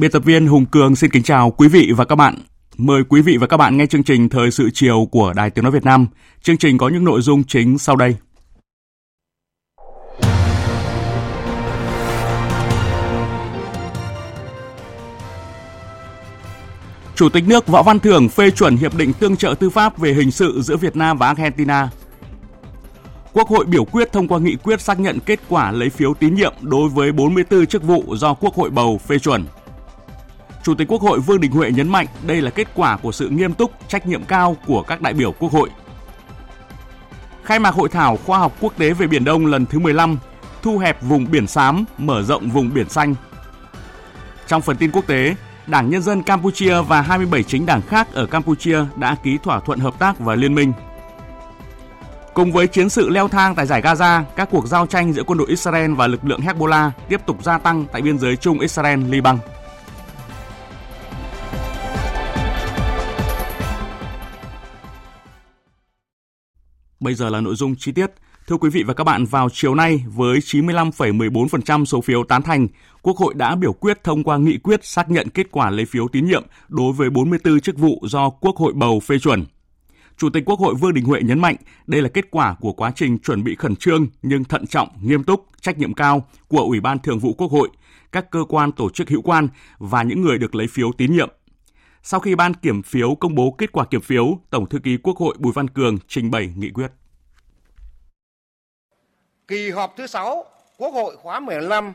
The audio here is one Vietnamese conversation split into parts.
Biên tập viên Hùng Cường xin kính chào quý vị và các bạn. Mời quý vị và các bạn nghe chương trình Thời sự chiều của Đài Tiếng Nói Việt Nam. Chương trình có những nội dung chính sau đây. Chủ tịch nước Võ Văn Thưởng phê chuẩn hiệp định tương trợ tư pháp về hình sự giữa Việt Nam và Argentina. Quốc hội biểu quyết thông qua nghị quyết xác nhận kết quả lấy phiếu tín nhiệm đối với 44 chức vụ do Quốc hội bầu phê chuẩn. Chủ tịch Quốc hội Vương Đình Huệ nhấn mạnh đây là kết quả của sự nghiêm túc, trách nhiệm cao của các đại biểu Quốc hội. Khai mạc hội thảo khoa học quốc tế về Biển Đông lần thứ 15, thu hẹp vùng biển xám, mở rộng vùng biển xanh. Trong phần tin quốc tế, Đảng Nhân dân Campuchia và 27 chính đảng khác ở Campuchia đã ký thỏa thuận hợp tác và liên minh. Cùng với chiến sự leo thang tại giải Gaza, các cuộc giao tranh giữa quân đội Israel và lực lượng Hezbollah tiếp tục gia tăng tại biên giới chung Israel-Liban. Bây giờ là nội dung chi tiết. Thưa quý vị và các bạn, vào chiều nay với 95,14% số phiếu tán thành, Quốc hội đã biểu quyết thông qua nghị quyết xác nhận kết quả lấy phiếu tín nhiệm đối với 44 chức vụ do Quốc hội bầu phê chuẩn. Chủ tịch Quốc hội Vương Đình Huệ nhấn mạnh đây là kết quả của quá trình chuẩn bị khẩn trương nhưng thận trọng, nghiêm túc, trách nhiệm cao của Ủy ban Thường vụ Quốc hội, các cơ quan tổ chức hữu quan và những người được lấy phiếu tín nhiệm. Sau khi ban kiểm phiếu công bố kết quả kiểm phiếu, Tổng thư ký Quốc hội Bùi Văn Cường trình bày nghị quyết. Kỳ họp thứ 6 Quốc hội khóa 15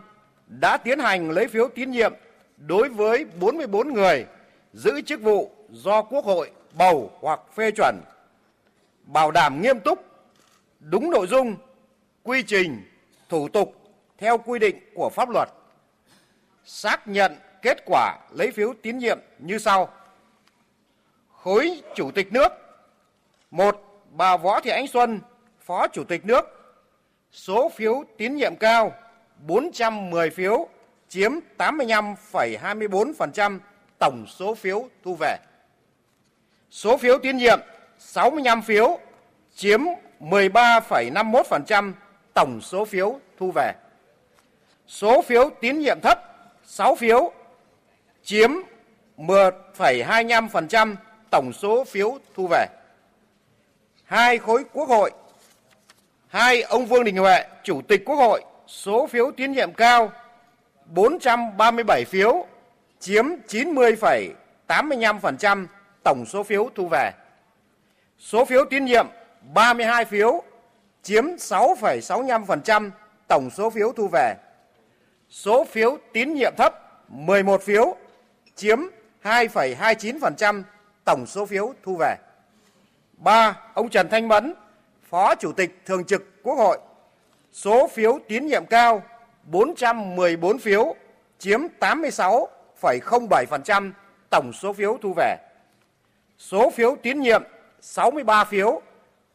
đã tiến hành lấy phiếu tín nhiệm đối với 44 người giữ chức vụ do Quốc hội bầu hoặc phê chuẩn, bảo đảm nghiêm túc, đúng nội dung, quy trình, thủ tục theo quy định của pháp luật. Xác nhận kết quả lấy phiếu tín nhiệm như sau. Khối Chủ tịch nước một Bà Võ Thị Ánh Xuân, Phó Chủ tịch nước Số phiếu tín nhiệm cao 410 phiếu chiếm 85,24% tổng số phiếu thu về. Số phiếu tín nhiệm 65 phiếu chiếm 13,51% tổng số phiếu thu về. Số phiếu tín nhiệm thấp 6 phiếu chiếm 10,25% tổng số phiếu thu về. Hai khối quốc hội Hai, ông Vương Đình Huệ, Chủ tịch Quốc hội, số phiếu tín nhiệm cao 437 phiếu, chiếm 90,85% tổng số phiếu thu về. Số phiếu tín nhiệm 32 phiếu, chiếm 6,65% tổng số phiếu thu về. Số phiếu tín nhiệm thấp 11 phiếu, chiếm 2,29% tổng số phiếu thu về. 3. Ông Trần Thanh Mẫn, Phó Chủ tịch Thường trực Quốc hội. Số phiếu tín nhiệm cao 414 phiếu, chiếm 86,07% tổng số phiếu thu về. Số phiếu tín nhiệm 63 phiếu,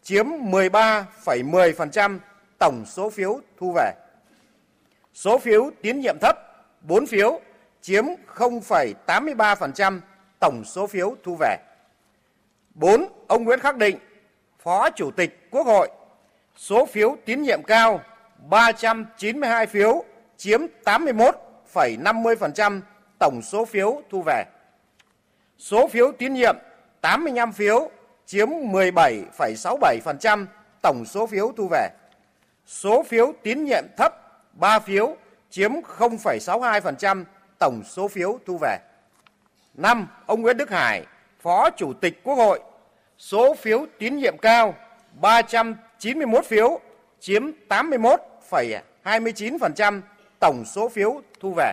chiếm 13,10% tổng số phiếu thu về. Số phiếu tín nhiệm thấp 4 phiếu, chiếm 0,83% tổng số phiếu thu về. 4. Ông Nguyễn Khắc Định, Phó Chủ tịch Quốc hội, số phiếu tín nhiệm cao 392 phiếu, chiếm 81,50% tổng số phiếu thu về. Số phiếu tín nhiệm 85 phiếu, chiếm 17,67% tổng số phiếu thu về. Số phiếu tín nhiệm thấp 3 phiếu, chiếm 0,62% tổng số phiếu thu về. 5. Ông Nguyễn Đức Hải, Phó Chủ tịch Quốc hội, số phiếu tín nhiệm cao 391 phiếu, chiếm 81,29% tổng số phiếu thu về.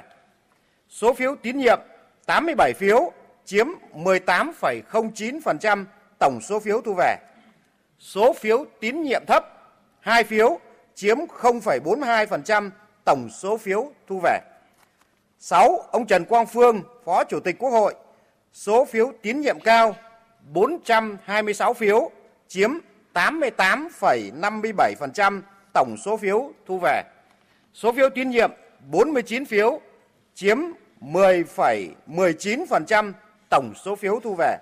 Số phiếu tín nhiệm 87 phiếu chiếm 18,09% tổng số phiếu thu về. Số phiếu tín nhiệm thấp 2 phiếu chiếm 0,42% tổng số phiếu thu về. 6. Ông Trần Quang Phương, Phó Chủ tịch Quốc hội, số phiếu tín nhiệm cao 426 phiếu, chiếm 88,57% tổng số phiếu thu về. Số phiếu tín nhiệm 49 phiếu, chiếm 10,19% tổng số phiếu thu về.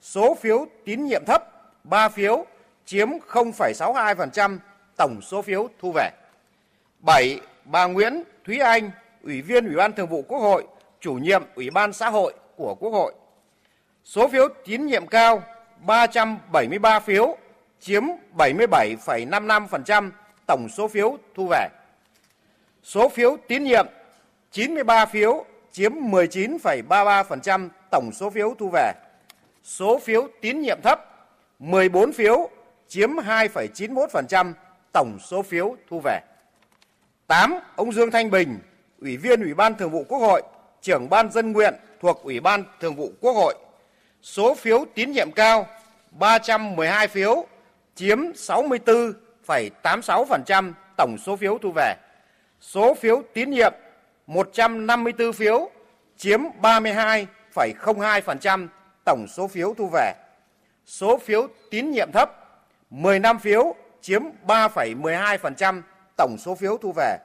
Số phiếu tín nhiệm thấp 3 phiếu, chiếm 0,62% tổng số phiếu thu về. 7. Bà Nguyễn Thúy Anh, Ủy viên Ủy ban Thường vụ Quốc hội, chủ nhiệm Ủy ban xã hội của Quốc hội. Số phiếu tín nhiệm cao 373 phiếu, chiếm 77,55% tổng số phiếu thu về. Số phiếu tín nhiệm 93 phiếu, chiếm 19,33% tổng số phiếu thu về. Số phiếu tín nhiệm thấp 14 phiếu, chiếm 2,91% tổng số phiếu thu về. 8. Ông Dương Thanh Bình, Ủy viên Ủy ban Thường vụ Quốc hội, trưởng ban dân nguyện thuộc Ủy ban Thường vụ Quốc hội. Số phiếu tín nhiệm cao 312 phiếu, chiếm 64,86% tổng số phiếu thu về. Số phiếu tín nhiệm 154 phiếu, chiếm 32,02% tổng số phiếu thu về. Số phiếu tín nhiệm thấp 15 phiếu, chiếm 3,12% tổng số phiếu thu về.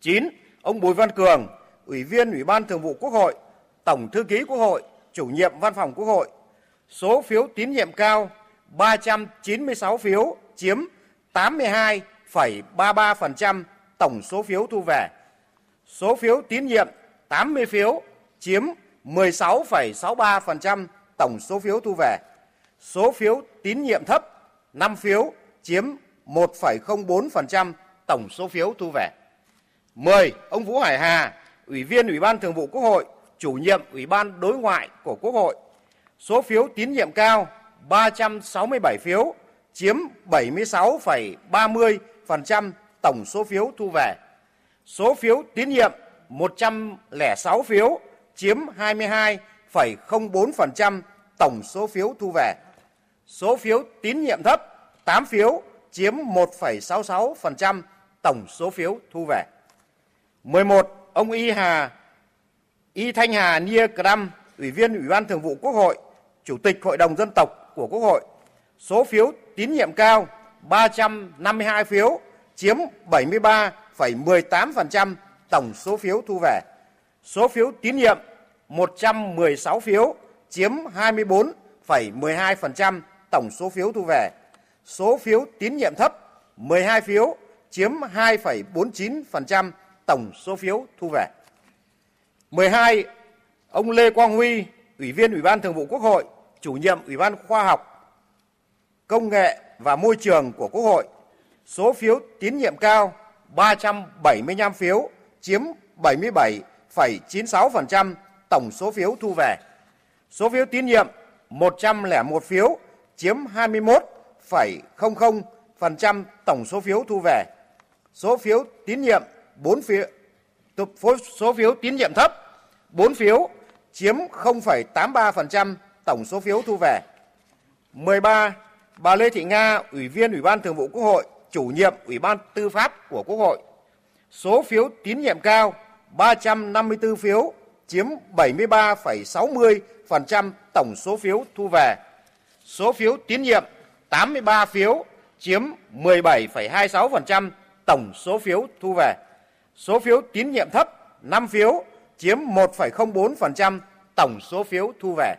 9. Ông Bùi Văn Cường, Ủy viên Ủy ban Thường vụ Quốc hội, Tổng thư ký Quốc hội, chủ nhiệm Văn phòng Quốc hội. Số phiếu tín nhiệm cao 396 phiếu, chiếm 82,33% tổng số phiếu thu về. Số phiếu tín nhiệm 80 phiếu, chiếm 16,63% tổng số phiếu thu về. Số phiếu tín nhiệm thấp 5 phiếu, chiếm 1,04% tổng số phiếu thu về. 10. Ông Vũ Hải Hà, Ủy viên Ủy ban Thường vụ Quốc hội, chủ nhiệm Ủy ban Đối ngoại của Quốc hội. Số phiếu tín nhiệm cao 367 phiếu, chiếm 76,30% tổng số phiếu thu về. Số phiếu tín nhiệm 106 phiếu, chiếm 22,04% tổng số phiếu thu về. Số phiếu tín nhiệm thấp 8 phiếu, chiếm 1,66% tổng số phiếu thu về. 11. Ông Y Hà Y Thanh Hà Nia Cram, Ủy viên Ủy ban Thường vụ Quốc hội, Chủ tịch Hội đồng Dân tộc của Quốc hội. Số phiếu tín nhiệm cao 352 phiếu, chiếm 73,18% tổng số phiếu thu về. Số phiếu tín nhiệm 116 phiếu, chiếm 24,12% tổng số phiếu thu về. Số phiếu tín nhiệm thấp 12 phiếu, chiếm 2,49% tổng số phiếu thu về. 12. Ông Lê Quang Huy, Ủy viên Ủy ban Thường vụ Quốc hội, chủ nhiệm Ủy ban Khoa học, Công nghệ và Môi trường của Quốc hội. Số phiếu tín nhiệm cao 375 phiếu, chiếm 77,96% tổng số phiếu thu về. Số phiếu tín nhiệm 101 phiếu, chiếm 21,00% tổng số phiếu thu về. Số phiếu tín nhiệm 4 phiếu số phiếu tín nhiệm thấp 4 phiếu chiếm 0,83% tổng số phiếu thu về. 13. Bà Lê Thị Nga, Ủy viên Ủy ban Thường vụ Quốc hội, chủ nhiệm Ủy ban Tư pháp của Quốc hội. Số phiếu tín nhiệm cao 354 phiếu, chiếm 73,60% tổng số phiếu thu về. Số phiếu tín nhiệm 83 phiếu, chiếm 17,26% tổng số phiếu thu về. Số phiếu tín nhiệm thấp 5 phiếu, chiếm 1,04% tổng số phiếu thu về.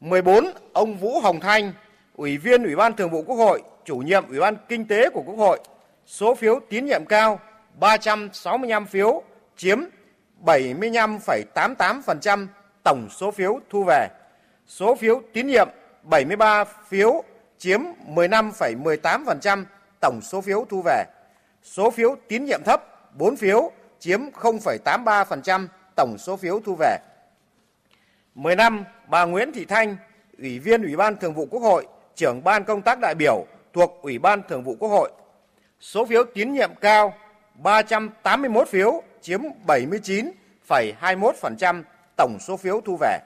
14. Ông Vũ Hồng Thanh, Ủy viên Ủy ban Thường vụ Quốc hội, chủ nhiệm Ủy ban Kinh tế của Quốc hội. Số phiếu tín nhiệm cao 365 phiếu, chiếm 75,88% tổng số phiếu thu về. Số phiếu tín nhiệm 73 phiếu, chiếm 15,18% tổng số phiếu thu về. Số phiếu tín nhiệm thấp 4 phiếu, chiếm 0,83% tổng số phiếu thu về. 15. Bà Nguyễn Thị Thanh, Ủy viên Ủy ban Thường vụ Quốc hội, trưởng ban công tác đại biểu thuộc Ủy ban Thường vụ Quốc hội. Số phiếu tín nhiệm cao 381 phiếu chiếm 79,21% tổng số phiếu thu về.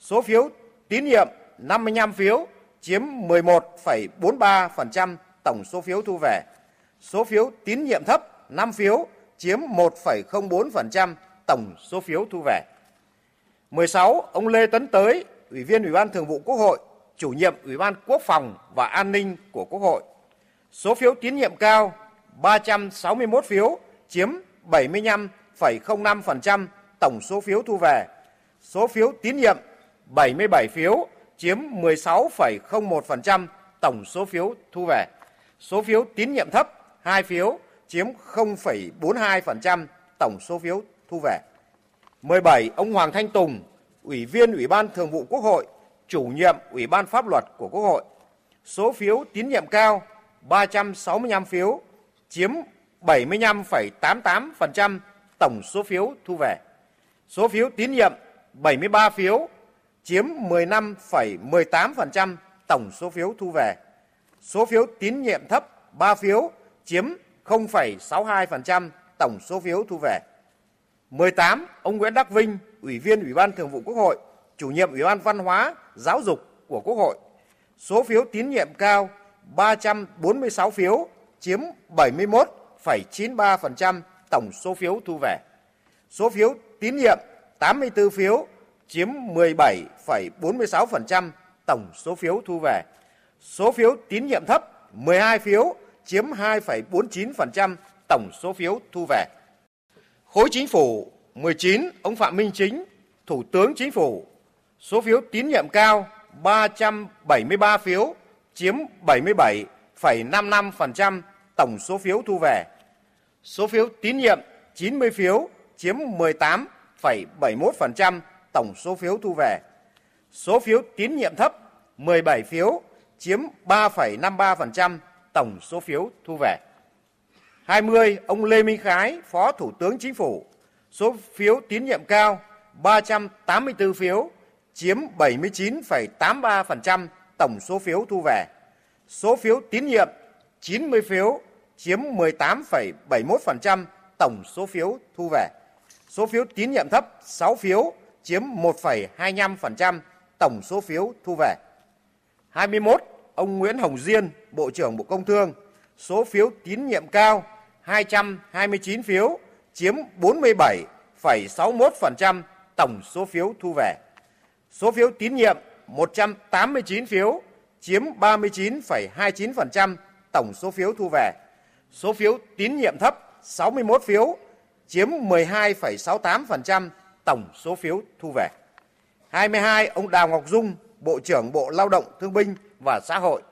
Số phiếu tín nhiệm 55 phiếu chiếm 11,43% tổng số phiếu thu về. Số phiếu tín nhiệm thấp 5 phiếu chiếm 1,04% tổng số phiếu thu về. 16. Ông Lê Tấn Tới, Ủy viên Ủy ban Thường vụ Quốc hội, chủ nhiệm Ủy ban Quốc phòng và An ninh của Quốc hội. Số phiếu tín nhiệm cao 361 phiếu chiếm 75,05% tổng số phiếu thu về. Số phiếu tín nhiệm 77 phiếu chiếm 16,01% tổng số phiếu thu về. Số phiếu tín nhiệm thấp 2 phiếu chiếm 0,42% tổng số phiếu thu về. 17. Ông Hoàng Thanh Tùng, Ủy viên Ủy ban Thường vụ Quốc hội, chủ nhiệm Ủy ban Pháp luật của Quốc hội. Số phiếu tín nhiệm cao 365 phiếu, chiếm 75,88% tổng số phiếu thu về. Số phiếu tín nhiệm 73 phiếu, chiếm 15,18% tổng số phiếu thu về. Số phiếu tín nhiệm thấp 3 phiếu, chiếm 0,62% tổng số phiếu thu về. 18. Ông Nguyễn Đắc Vinh, Ủy viên Ủy ban Thường vụ Quốc hội, chủ nhiệm Ủy ban Văn hóa, Giáo dục của Quốc hội. Số phiếu tín nhiệm cao 346 phiếu, chiếm 71,93% tổng số phiếu thu về. Số phiếu tín nhiệm 84 phiếu, chiếm 17,46% tổng số phiếu thu về. Số phiếu tín nhiệm thấp 12 phiếu, chiếm 2,49% tổng số phiếu thu về. Khối chính phủ 19, ông Phạm Minh Chính, Thủ tướng Chính phủ, số phiếu tín nhiệm cao 373 phiếu, chiếm 77,55% tổng số phiếu thu về. Số phiếu tín nhiệm 90 phiếu, chiếm 18,71% tổng số phiếu thu về. Số phiếu tín nhiệm thấp 17 phiếu, chiếm 3,53% tổng số phiếu thu về. 20. Ông Lê Minh Khái, Phó Thủ tướng Chính phủ, số phiếu tín nhiệm cao 384 phiếu, chiếm 79,83% tổng số phiếu thu về. Số phiếu tín nhiệm 90 phiếu, chiếm 18,71% tổng số phiếu thu về. Số phiếu tín nhiệm thấp 6 phiếu, chiếm 1,25% tổng số phiếu thu về. 21. Ông Nguyễn Hồng Diên, Bộ trưởng Bộ Công Thương, số phiếu tín nhiệm cao 229 phiếu, chiếm 47,61% tổng số phiếu thu về. Số phiếu tín nhiệm 189 phiếu, chiếm 39,29% tổng số phiếu thu về. Số phiếu tín nhiệm thấp 61 phiếu, chiếm 12,68% tổng số phiếu thu về. 22. Ông Đào Ngọc Dung, Bộ trưởng Bộ Lao động Thương binh và Xã hội.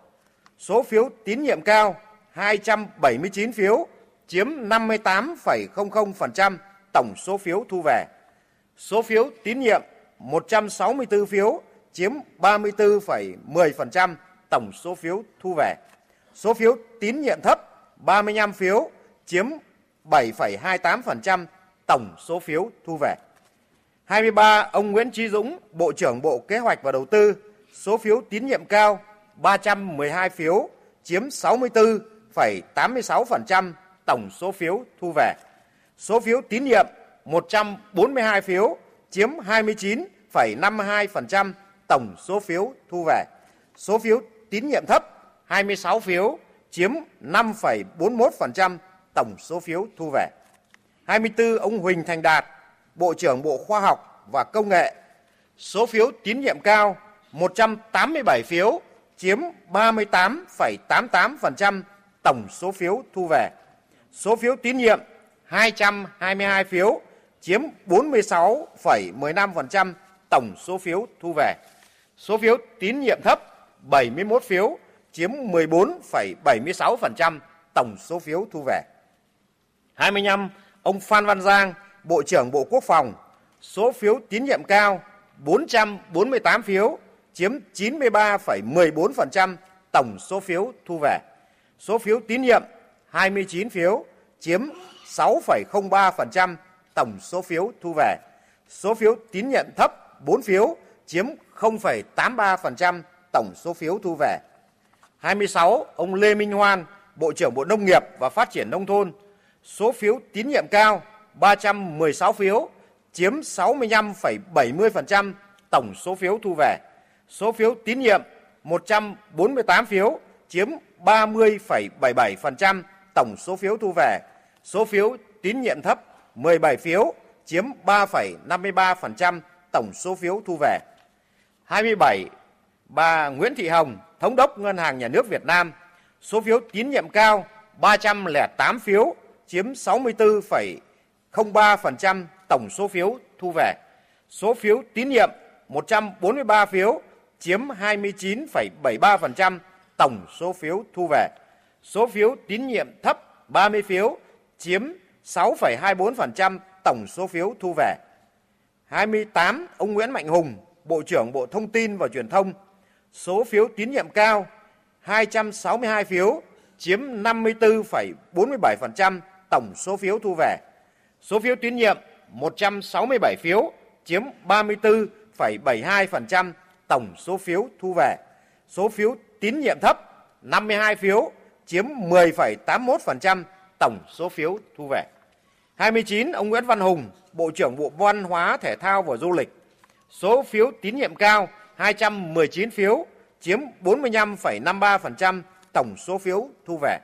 Số phiếu tín nhiệm cao 279 phiếu, chiếm 58,00% tổng số phiếu thu về. Số phiếu tín nhiệm 164 phiếu, chiếm 34,10% tổng số phiếu thu về. Số phiếu tín nhiệm thấp 35 phiếu, chiếm 7,28% tổng số phiếu thu về. 23. Ông Nguyễn Trí Dũng, Bộ trưởng Bộ Kế hoạch và Đầu tư, số phiếu tín nhiệm cao 312 phiếu, chiếm 64,86% tổng số phiếu thu về. Số phiếu tín nhiệm 142 phiếu, chiếm 29,52% tổng số phiếu thu về. Số phiếu tín nhiệm thấp 26 phiếu, chiếm 5,41% tổng số phiếu thu về. 24. Ông Huỳnh Thành Đạt, Bộ trưởng Bộ Khoa học và Công nghệ, số phiếu tín nhiệm cao 187 phiếu, chiếm 38,88% tổng số phiếu thu về. Số phiếu tín nhiệm 222 phiếu, chiếm 46,15% tổng số phiếu thu về. Số phiếu tín nhiệm thấp 71 phiếu, chiếm 14,76% tổng số phiếu thu về. 25. Ông Phan Văn Giang, Bộ trưởng Bộ Quốc phòng, số phiếu tín nhiệm cao 448 phiếu, chiếm 93,14% tổng số phiếu thu về. Số phiếu tín nhiệm 29 phiếu, chiếm 6,03% tổng số phiếu thu về. Số phiếu tín nhiệm thấp 4 phiếu, chiếm 0,83% tổng số phiếu thu về. 26. Ông Lê Minh Hoan, Bộ trưởng Bộ Nông nghiệp và Phát triển Nông thôn. Số phiếu tín nhiệm cao 316 phiếu, chiếm 65,70% tổng số phiếu thu về. Số phiếu tín nhiệm 148 phiếu, chiếm 30,77% tổng số phiếu thu về. Số phiếu tín nhiệm thấp 17 phiếu, chiếm 3,53% tổng số phiếu thu về. 27. Bà Nguyễn Thị Hồng, Thống đốc Ngân hàng Nhà nước Việt Nam, số phiếu tín nhiệm cao 308 phiếu, chiếm 64,03% tổng số phiếu thu về. Số phiếu tín nhiệm 143 phiếu, chiếm 29,73% tổng số phiếu thu về. Số phiếu tín nhiệm thấp 30 phiếu, chiếm 6,24% tổng số phiếu thu về. 28. Ông Nguyễn Mạnh Hùng, Bộ trưởng Bộ Thông tin và Truyền thông, số phiếu tín nhiệm cao 262 phiếu, chiếm 54,47% tổng số phiếu thu về. Số phiếu tín nhiệm 167 phiếu, chiếm 34,72% tổng số phiếu thu về. Số phiếu tín nhiệm thấp 52 phiếu, chiếm 10,81% tổng số phiếu thu về. 29. Ông Nguyễn Văn Hùng, Bộ trưởng Bộ Văn hóa, Thể thao và Du lịch. Số phiếu tín nhiệm cao 219 phiếu, chiếm 45,53% tổng số phiếu thu về.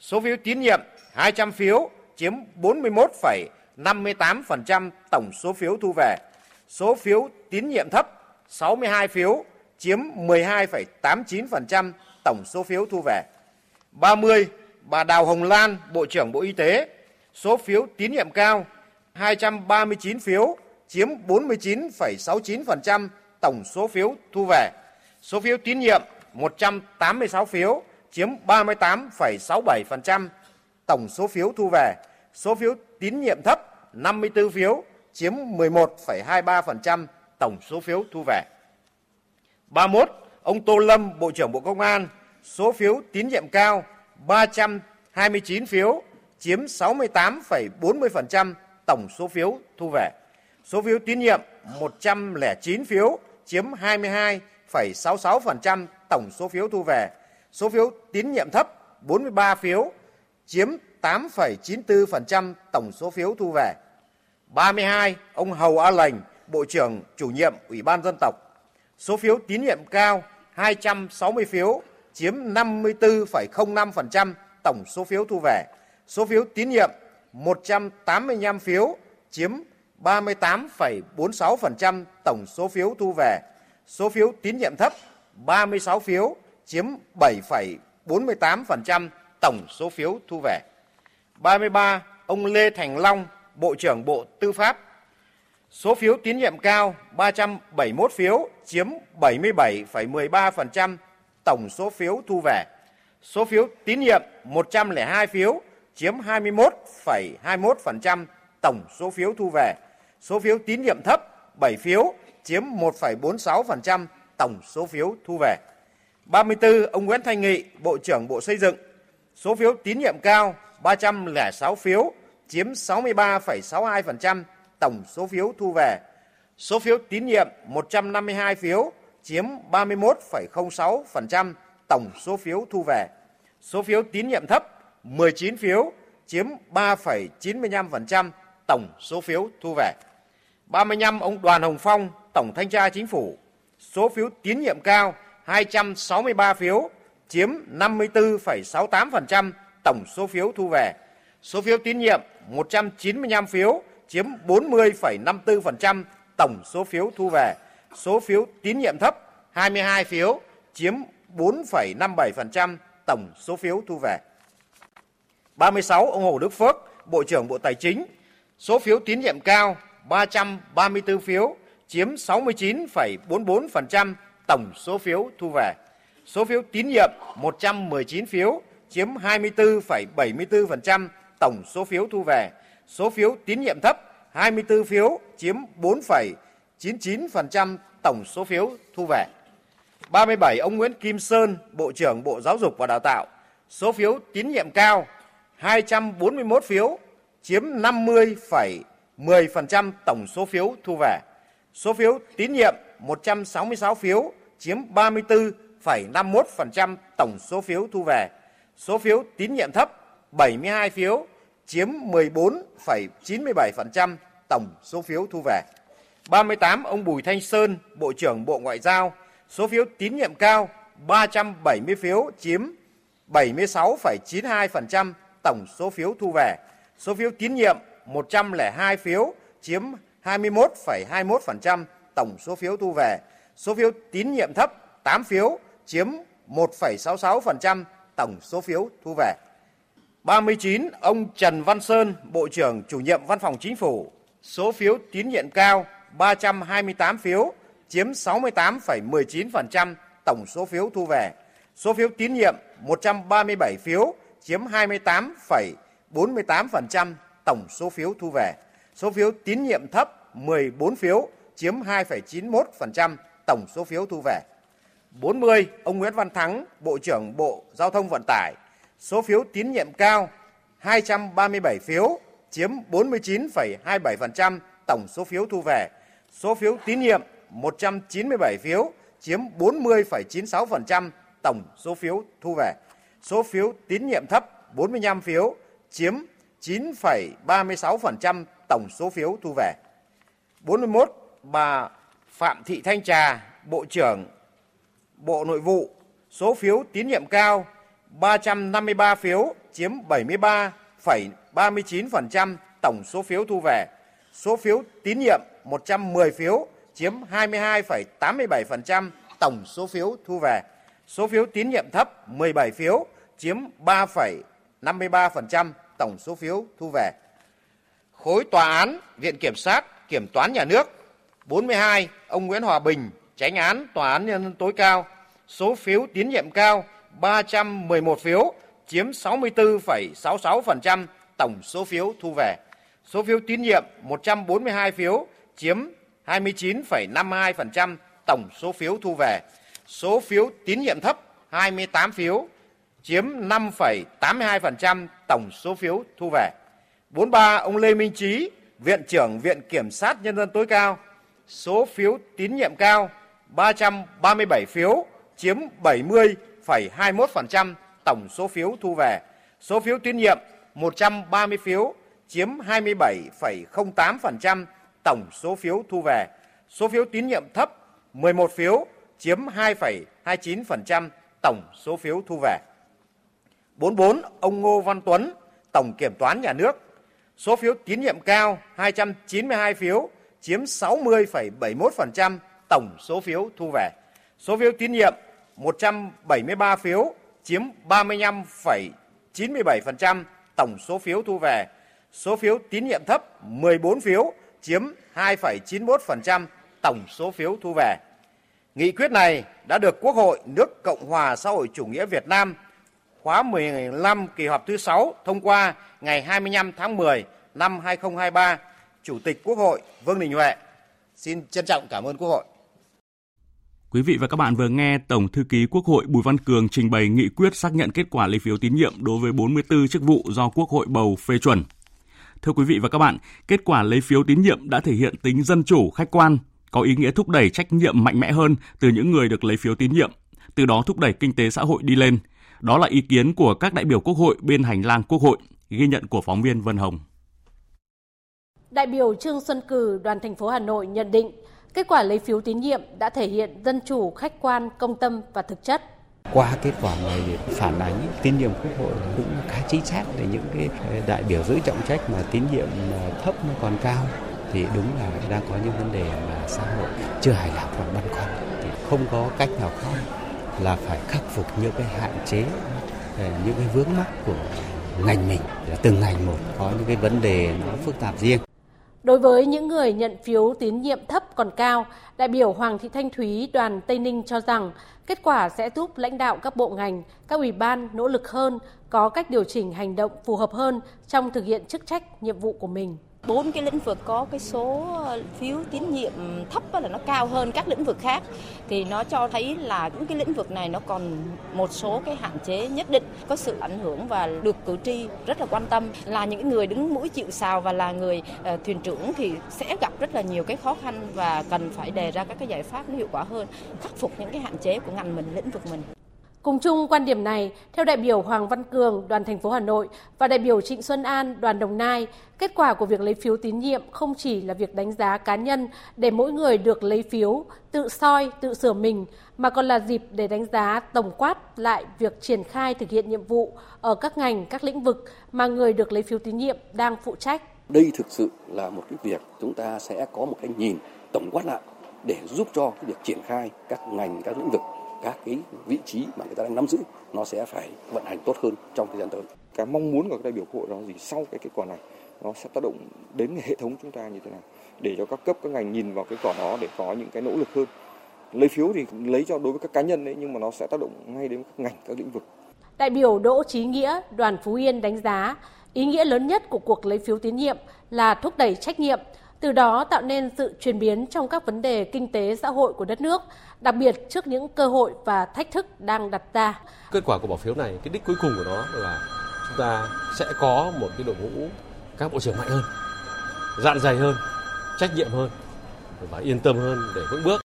Số phiếu tín nhiệm 200 phiếu, chiếm 41,58% tổng số phiếu thu về. Số phiếu tín nhiệm thấp 62 phiếu, chiếm 12,89% tổng số phiếu thu về. 30. Bà Đào Hồng Lan, Bộ trưởng Bộ Y tế, số phiếu tín nhiệm cao 239 phiếu, chiếm 49,69% tổng số phiếu thu về. Số phiếu tín nhiệm 186 phiếu, chiếm 38,67% tổng số phiếu thu về. Số phiếu tín nhiệm thấp 54 phiếu, chiếm 11,23% tổng số phiếu thu về. 31. Ông Tô Lâm, Bộ trưởng Bộ Công an, số phiếu tín nhiệm cao 329 phiếu, chiếm 68,40% tổng số phiếu thu về. Số phiếu tín nhiệm 109 phiếu, chiếm 22,66% tổng số phiếu thu về. Số phiếu tín nhiệm thấp 43 phiếu, chiếm 8,94% tổng số phiếu thu về. 32. Ông Hầu A lành Bộ trưởng chủ nhiệm Ủy ban dân tộc. Số phiếu tín nhiệm cao 260 phiếu, chiếm 54,05% tổng số phiếu thu về. Số phiếu tín nhiệm 185 phiếu, chiếm 38,46% tổng số phiếu thu về. Số phiếu tín nhiệm thấp 36 phiếu, chiếm 7,48% tổng số phiếu thu về. 33. Ông Lê Thành Long, Bộ trưởng Bộ Tư pháp. Số phiếu tín nhiệm cao 371 phiếu, chiếm 77,13% tổng số phiếu thu về. Số phiếu tín nhiệm 102 phiếu, chiếm 21,21% tổng số phiếu thu về. Số phiếu tín nhiệm thấp 7 phiếu, chiếm 1,46% tổng số phiếu thu về. 34. Ông Nguyễn Thanh Nghị, Bộ trưởng Bộ Xây dựng. Số phiếu tín nhiệm cao 306 phiếu, chiếm 63,62% tổng số phiếu thu về. Số phiếu tín nhiệm 152 phiếu, chiếm 31,06% tổng số phiếu thu về. Số phiếu tín nhiệm thấp 19 phiếu, chiếm 3,95% tổng số phiếu thu về. 35 ông Đoàn Hồng Phong, Tổng Thanh tra Chính phủ. Số phiếu tín nhiệm cao 263 phiếu, chiếm 54,68% tổng số phiếu thu về. Số phiếu tín nhiệm 195 phiếu, chiếm 40,54% tổng số phiếu thu về. Số phiếu tín nhiệm thấp 22 phiếu, chiếm 4,57% tổng số phiếu thu về. 36 ông Hồ Đức Phước, Bộ trưởng Bộ Tài chính. Số phiếu tín nhiệm cao 334 phiếu, chiếm 69,44% tổng số phiếu thu về. Số phiếu tín nhiệm 119 phiếu, chiếm 24,74% tổng số phiếu thu về. Số phiếu tín nhiệm thấp 24 phiếu, chiếm 4,99% tổng số phiếu thu về. 37 ông Nguyễn Kim Sơn, Bộ trưởng Bộ Giáo dục và Đào tạo. Số phiếu tín nhiệm cao 241 phiếu, chiếm 50,10% tổng số phiếu thu về. Số phiếu tín nhiệm 166 phiếu, chiếm 34,51% tổng số phiếu thu về. Số phiếu tín nhiệm thấp 72 phiếu, chiếm 14,97% tổng số phiếu thu về. 38 ông Bùi Thanh Sơn, Bộ trưởng Bộ Ngoại giao, số phiếu tín nhiệm cao 370 phiếu chiếm 76,92% tổng số phiếu thu về. Số phiếu tín nhiệm 102 phiếu chiếm 21,21% tổng số phiếu thu về. Số phiếu tín nhiệm thấp 8 phiếu chiếm 1,66% tổng số phiếu thu về. 39 ông Trần Văn Sơn, Bộ trưởng Chủ nhiệm Văn phòng Chính phủ, số phiếu tín nhiệm cao 328 phiếu, chiếm 68,19% tổng số phiếu thu về. Số phiếu tín nhiệm 137 phiếu, chiếm 28,48% tổng số phiếu thu về. Số phiếu tín nhiệm thấp 14 phiếu, chiếm 2,91% tổng số phiếu thu về. 40 ông Nguyễn Văn Thắng, Bộ trưởng Bộ Giao thông Vận tải, số phiếu tín nhiệm cao 237 phiếu, chiếm 49,27% tổng số phiếu thu về. Số phiếu tín nhiệm 197 phiếu, chiếm 40,96% tổng số phiếu thu về. Số phiếu tín nhiệm thấp 45 phiếu, chiếm 9,36% tổng số phiếu thu về. 41 bà Phạm Thị Thanh Trà, Bộ trưởng Bộ Nội vụ, số phiếu tín nhiệm cao 353 phiếu, chiếm 73,39% tổng số phiếu thu về. Số phiếu tín nhiệm 110 phiếu, chiếm 22,87% tổng số phiếu thu về. Số phiếu tín nhiệm thấp 17 phiếu, chiếm 3,53% tổng số phiếu thu về. Khối tòa án, viện kiểm sát, kiểm toán nhà nước 42 ông Nguyễn Hòa Bình, tránh án tòa án nhân dân tối cao, số phiếu tín nhiệm cao 311 phiếu, chiếm 64,66% tổng số phiếu thu về. Số phiếu tín nhiệm 142 phiếu, chiếm 29,52% tổng số phiếu thu về. Số phiếu tín nhiệm thấp 28 phiếu, chiếm 5,82% tổng số phiếu thu về. 43 ông Lê Minh Trí, Viện trưởng Viện Kiểm sát Nhân dân tối cao, số phiếu tín nhiệm cao 337 phiếu, chiếm 70,21% tổng số phiếu thu về. Số phiếu tín nhiệm 130 phiếu, chiếm 27,08% tổng số phiếu thu về. Số phiếu tín nhiệm thấp 11 phiếu, chiếm 2,29% tổng số phiếu thu về. 44 ông Ngô Văn Tuấn, Tổng Kiểm toán Nhà nước, số phiếu tín nhiệm cao 292 phiếu, chiếm 60,71% tổng số phiếu thu về. Số phiếu tín nhiệm 173 phiếu, chiếm 35,97% tổng số phiếu thu về. Số phiếu tín nhiệm thấp 14 phiếu, chiếm 2,91% tổng số phiếu thu về. Nghị quyết này đã được Quốc hội nước Cộng hòa xã hội chủ nghĩa Việt Nam khóa 15 kỳ họp thứ 6 thông qua ngày 25 tháng 10 năm 2023. Chủ tịch Quốc hội Vương Đình Huệ xin trân trọng cảm ơn Quốc hội. Quý vị và các bạn vừa nghe Tổng thư ký Quốc hội Bùi Văn Cường trình bày nghị quyết xác nhận kết quả lấy phiếu tín nhiệm đối với 44 chức vụ do Quốc hội bầu phê chuẩn. Thưa quý vị và các bạn, kết quả lấy phiếu tín nhiệm đã thể hiện tính dân chủ, khách quan, có ý nghĩa thúc đẩy trách nhiệm mạnh mẽ hơn từ những người được lấy phiếu tín nhiệm, từ đó thúc đẩy kinh tế xã hội đi lên. Đó là ý kiến của các đại biểu Quốc hội bên hành lang Quốc hội, ghi nhận của phóng viên Vân Hồng. Đại biểu Trương Xuân Cử, đoàn thành phố Hà Nội nhận định, kết quả lấy phiếu tín nhiệm đã thể hiện dân chủ, khách quan, công tâm và thực chất. Qua kết quả này phản ánh tín nhiệm quốc hội cũng khá chính xác để những cái đại biểu giữ trọng trách mà tín nhiệm thấp nó còn cao thì đúng là đang có những vấn đề mà xã hội chưa hài lòng và băn khoăn. Thì không có cách nào khác là phải khắc phục những cái hạn chế ờ, những cái vướng mắc của ngành mình. Từng ngành một có những cái vấn đề nó phức tạp riêng. Đối với những người nhận phiếu tín nhiệm thấp còn cao, đại biểu Hoàng Thị Thanh Thúy đoàn Tây Ninh cho rằng kết quả sẽ giúp lãnh đạo các bộ ngành, các ủy ban nỗ lực hơn, có cách điều chỉnh hành động phù hợp hơn trong thực hiện chức trách, nhiệm vụ của mình bốn cái lĩnh vực có cái số ờ, phiếu tín nhiệm thấp là nó cao hơn các lĩnh vực khác. Thì nó cho thấy là những cái lĩnh vực này nó còn một số cái hạn chế nhất định, có sự ảnh hưởng và được cử tri rất là quan tâm. Là những người đứng mũi chịu sào và là người ờ, thuyền trưởng thì sẽ gặp rất là nhiều cái khó khăn và cần phải đề ra các cái giải pháp nó hiệu quả hơn, khắc phục những cái hạn chế của ngành mình, lĩnh vực mình. Cùng chung quan điểm này, theo đại biểu Hoàng Văn Cường, đoàn thành phố Hà Nội và đại biểu Trịnh Xuân An, đoàn Đồng Nai, kết quả của việc lấy phiếu tín nhiệm không chỉ là việc đánh giá cá nhân để mỗi người được lấy phiếu, tự soi, tự sửa mình, mà còn là dịp để đánh giá tổng quát lại việc triển khai thực hiện nhiệm vụ ở các ngành, các lĩnh vực mà người được lấy phiếu tín nhiệm đang phụ trách. Đây thực sự là một cái việc chúng ta sẽ có một cái nhìn tổng quát lại để giúp cho cái việc triển khai các ngành, các lĩnh vực các cái vị trí mà người ta đang nắm giữ nó sẽ phải vận hành tốt hơn trong thời gian tới. Cái mong muốn của các đại biểu quốc hội đó gì sau cái kết quả này nó sẽ tác động đến hệ thống chúng ta như thế nào để cho các cấp các ngành nhìn vào cái quả đó để có những cái nỗ lực hơn. Lấy phiếu thì lấy cho đối với các cá nhân đấy nhưng mà nó sẽ tác động ngay đến các ngành các lĩnh vực. Đại biểu Đỗ Chí Nghĩa, đoàn Phú Yên đánh giá ý nghĩa lớn nhất của cuộc lấy phiếu tín nhiệm là thúc đẩy trách nhiệm, từ đó tạo nên sự chuyển biến trong các vấn đề kinh tế xã hội của đất nước, đặc biệt trước những cơ hội và thách thức đang đặt ra. Kết quả của bỏ phiếu này, cái đích cuối cùng của nó là chúng ta sẽ có một cái đội ngũ các bộ trưởng mạnh hơn, dạn dày hơn, trách nhiệm hơn và yên tâm hơn để vững bước.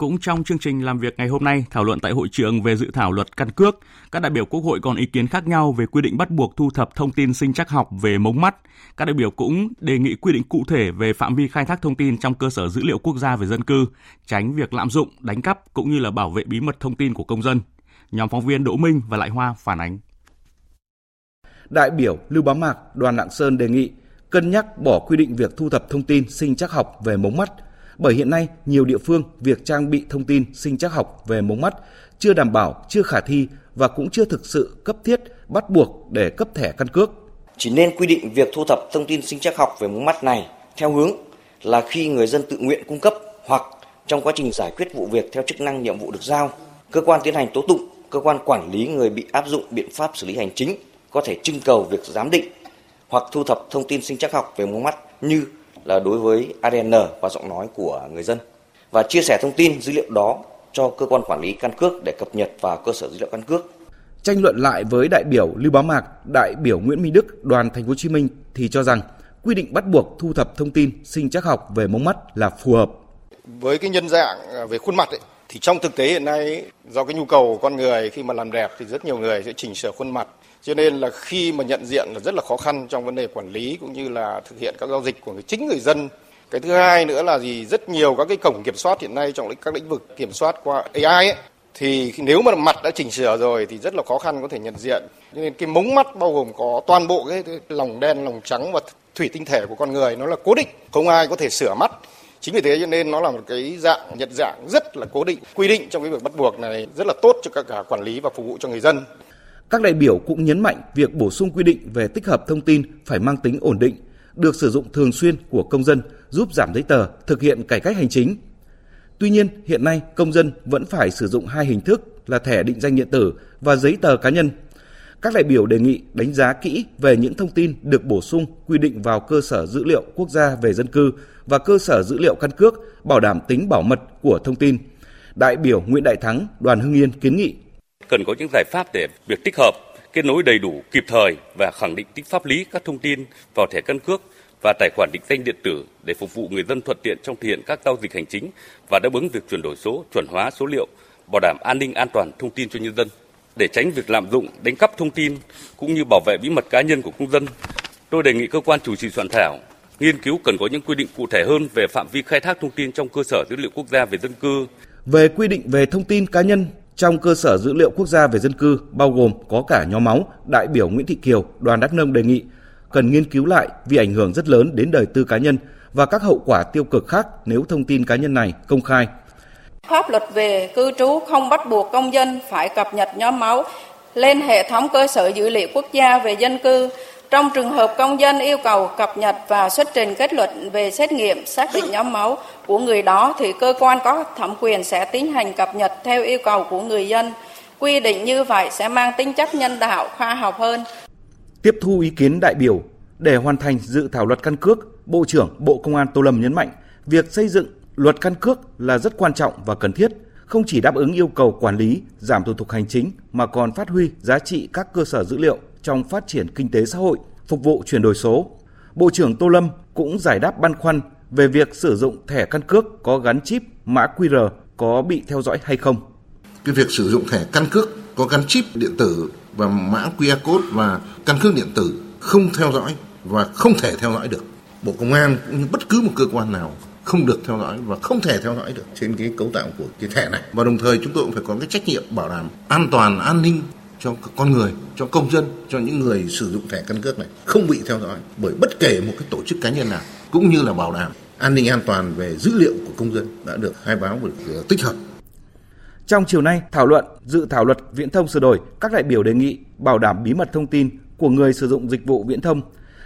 Cũng trong chương trình làm việc ngày hôm nay, thảo luận tại hội trường về dự thảo luật căn cước, các đại biểu Quốc hội còn ý kiến khác nhau về quy định bắt buộc thu thập thông tin sinh trắc học về mống mắt. Các đại biểu cũng đề nghị quy định cụ thể về phạm vi khai thác thông tin trong cơ sở dữ liệu quốc gia về dân cư, tránh việc lạm dụng, đánh cắp cũng như là bảo vệ bí mật thông tin của công dân. Nhóm phóng viên Đỗ Minh và Lại Hoa phản ánh. Đại biểu Lưu Bá Mạc, đoàn Lạng Sơn đề nghị cân nhắc bỏ quy định việc thu thập thông tin sinh trắc học về mống mắt – bởi hiện nay nhiều địa phương việc trang bị thông tin sinh chắc học về mống mắt chưa đảm bảo, chưa khả thi và cũng chưa thực sự cấp thiết bắt buộc để cấp thẻ căn cước. Chỉ nên quy định việc thu thập thông tin sinh chắc học về mống mắt này theo hướng là khi người dân tự nguyện cung cấp hoặc trong quá trình giải quyết vụ việc theo chức năng nhiệm vụ được giao, cơ quan tiến hành tố tụng, cơ quan quản lý người bị áp dụng biện pháp xử lý hành chính có thể trưng cầu việc giám định hoặc thu thập thông tin sinh chắc học về mống mắt như là đối với ADN và giọng nói của người dân và chia sẻ thông tin dữ liệu đó cho cơ quan quản lý căn cước để cập nhật vào cơ sở dữ liệu căn cước. Tranh luận lại với đại biểu Lưu Bá Mạc, đại biểu Nguyễn Minh Đức, đoàn Thành phố Hồ Chí Minh thì cho rằng quy định bắt buộc thu thập thông tin sinh chắc học về mống mắt là phù hợp. Với cái nhân dạng à, về khuôn mặt ấy, thì trong thực tế hiện nay do cái nhu cầu của con người khi mà làm đẹp thì rất nhiều người sẽ chỉnh sửa khuôn mặt cho nên là khi mà nhận diện là rất là khó khăn trong vấn đề quản lý cũng như là thực hiện các giao dịch của người chính người dân. Cái thứ hai nữa là gì? Rất nhiều các cái cổng kiểm soát hiện nay trong các lĩnh vực kiểm soát qua AI ấy, thì nếu mà mặt đã chỉnh sửa rồi thì rất là khó khăn có thể nhận diện. Cho nên cái mống mắt bao gồm có toàn bộ cái, cái lòng đen lòng trắng và thủy tinh thể của con người nó là cố định không ai có thể sửa mắt. Chính vì thế cho nên nó là một cái dạng nhận dạng rất là cố định quy định trong cái việc bắt buộc này rất là tốt cho các cả quản lý và phục vụ cho người dân các đại biểu cũng nhấn mạnh việc bổ sung quy định về tích hợp thông tin phải mang tính ổn định, được sử dụng thường xuyên của công dân giúp giảm giấy tờ, thực hiện cải cách hành chính. Tuy nhiên, hiện nay công dân vẫn phải sử dụng hai hình thức là thẻ định danh điện tử và giấy tờ cá nhân. Các đại biểu đề nghị đánh giá kỹ về những thông tin được bổ sung quy định vào cơ sở dữ liệu quốc gia về dân cư và cơ sở dữ liệu căn cước, bảo đảm tính bảo mật của thông tin. Đại biểu Nguyễn Đại Thắng, đoàn Hưng Yên kiến nghị cần có những giải pháp để việc tích hợp, kết nối đầy đủ, kịp thời và khẳng định tính pháp lý các thông tin vào thẻ căn cước và tài khoản định danh điện tử để phục vụ người dân thuận tiện trong thực hiện các giao dịch hành chính và đáp ứng việc chuyển đổi số, chuẩn hóa số liệu, bảo đảm an ninh an toàn thông tin cho nhân dân. Để tránh việc lạm dụng, đánh cắp thông tin cũng như bảo vệ bí mật cá nhân của công dân, tôi đề nghị cơ quan chủ trì soạn thảo nghiên cứu cần có những quy định cụ thể hơn về phạm vi khai thác thông tin trong cơ sở dữ liệu quốc gia về dân cư. Về quy định về thông tin cá nhân trong cơ sở dữ liệu quốc gia về dân cư bao gồm có cả nhóm máu, đại biểu Nguyễn Thị Kiều, đoàn Đắk Nông đề nghị cần nghiên cứu lại vì ảnh hưởng rất lớn đến đời tư cá nhân và các hậu quả tiêu cực khác nếu thông tin cá nhân này công khai. Pháp luật về cư trú không bắt buộc công dân phải cập nhật nhóm máu lên hệ thống cơ sở dữ liệu quốc gia về dân cư trong trường hợp công dân yêu cầu cập nhật và xuất trình kết luận về xét nghiệm xác định nhóm máu của người đó thì cơ quan có thẩm quyền sẽ tiến hành cập nhật theo yêu cầu của người dân. Quy định như vậy sẽ mang tính chất nhân đạo, khoa học hơn. Tiếp thu ý kiến đại biểu để hoàn thành dự thảo luật căn cước, Bộ trưởng Bộ Công an Tô Lâm nhấn mạnh việc xây dựng luật căn cước là rất quan trọng và cần thiết, không chỉ đáp ứng yêu cầu quản lý, giảm thủ tục hành chính mà còn phát huy giá trị các cơ sở dữ liệu trong phát triển kinh tế xã hội, phục vụ chuyển đổi số. Bộ trưởng Tô Lâm cũng giải đáp băn khoăn về việc sử dụng thẻ căn cước có gắn chip mã QR có bị theo dõi hay không. cái việc sử dụng thẻ căn cước có gắn chip điện tử và mã QR code và căn cước điện tử không theo dõi và không thể theo dõi được. Bộ Công an cũng như bất cứ một cơ quan nào không được theo dõi và không thể theo dõi được trên cái cấu tạo của cái thẻ này. Và đồng thời chúng tôi cũng phải có cái trách nhiệm bảo đảm an toàn, an ninh cho con người, cho công dân, cho những người sử dụng thẻ căn cước này không bị theo dõi bởi bất kể một cái tổ chức cá nhân nào cũng như là bảo đảm an ninh an toàn về dữ liệu của công dân đã được khai báo và được ờ, tích hợp. Trong chiều nay, thảo luận dự thảo luật viễn thông sửa đổi, các đại biểu đề nghị bảo đảm bí mật thông tin của người sử dụng dịch vụ viễn thông.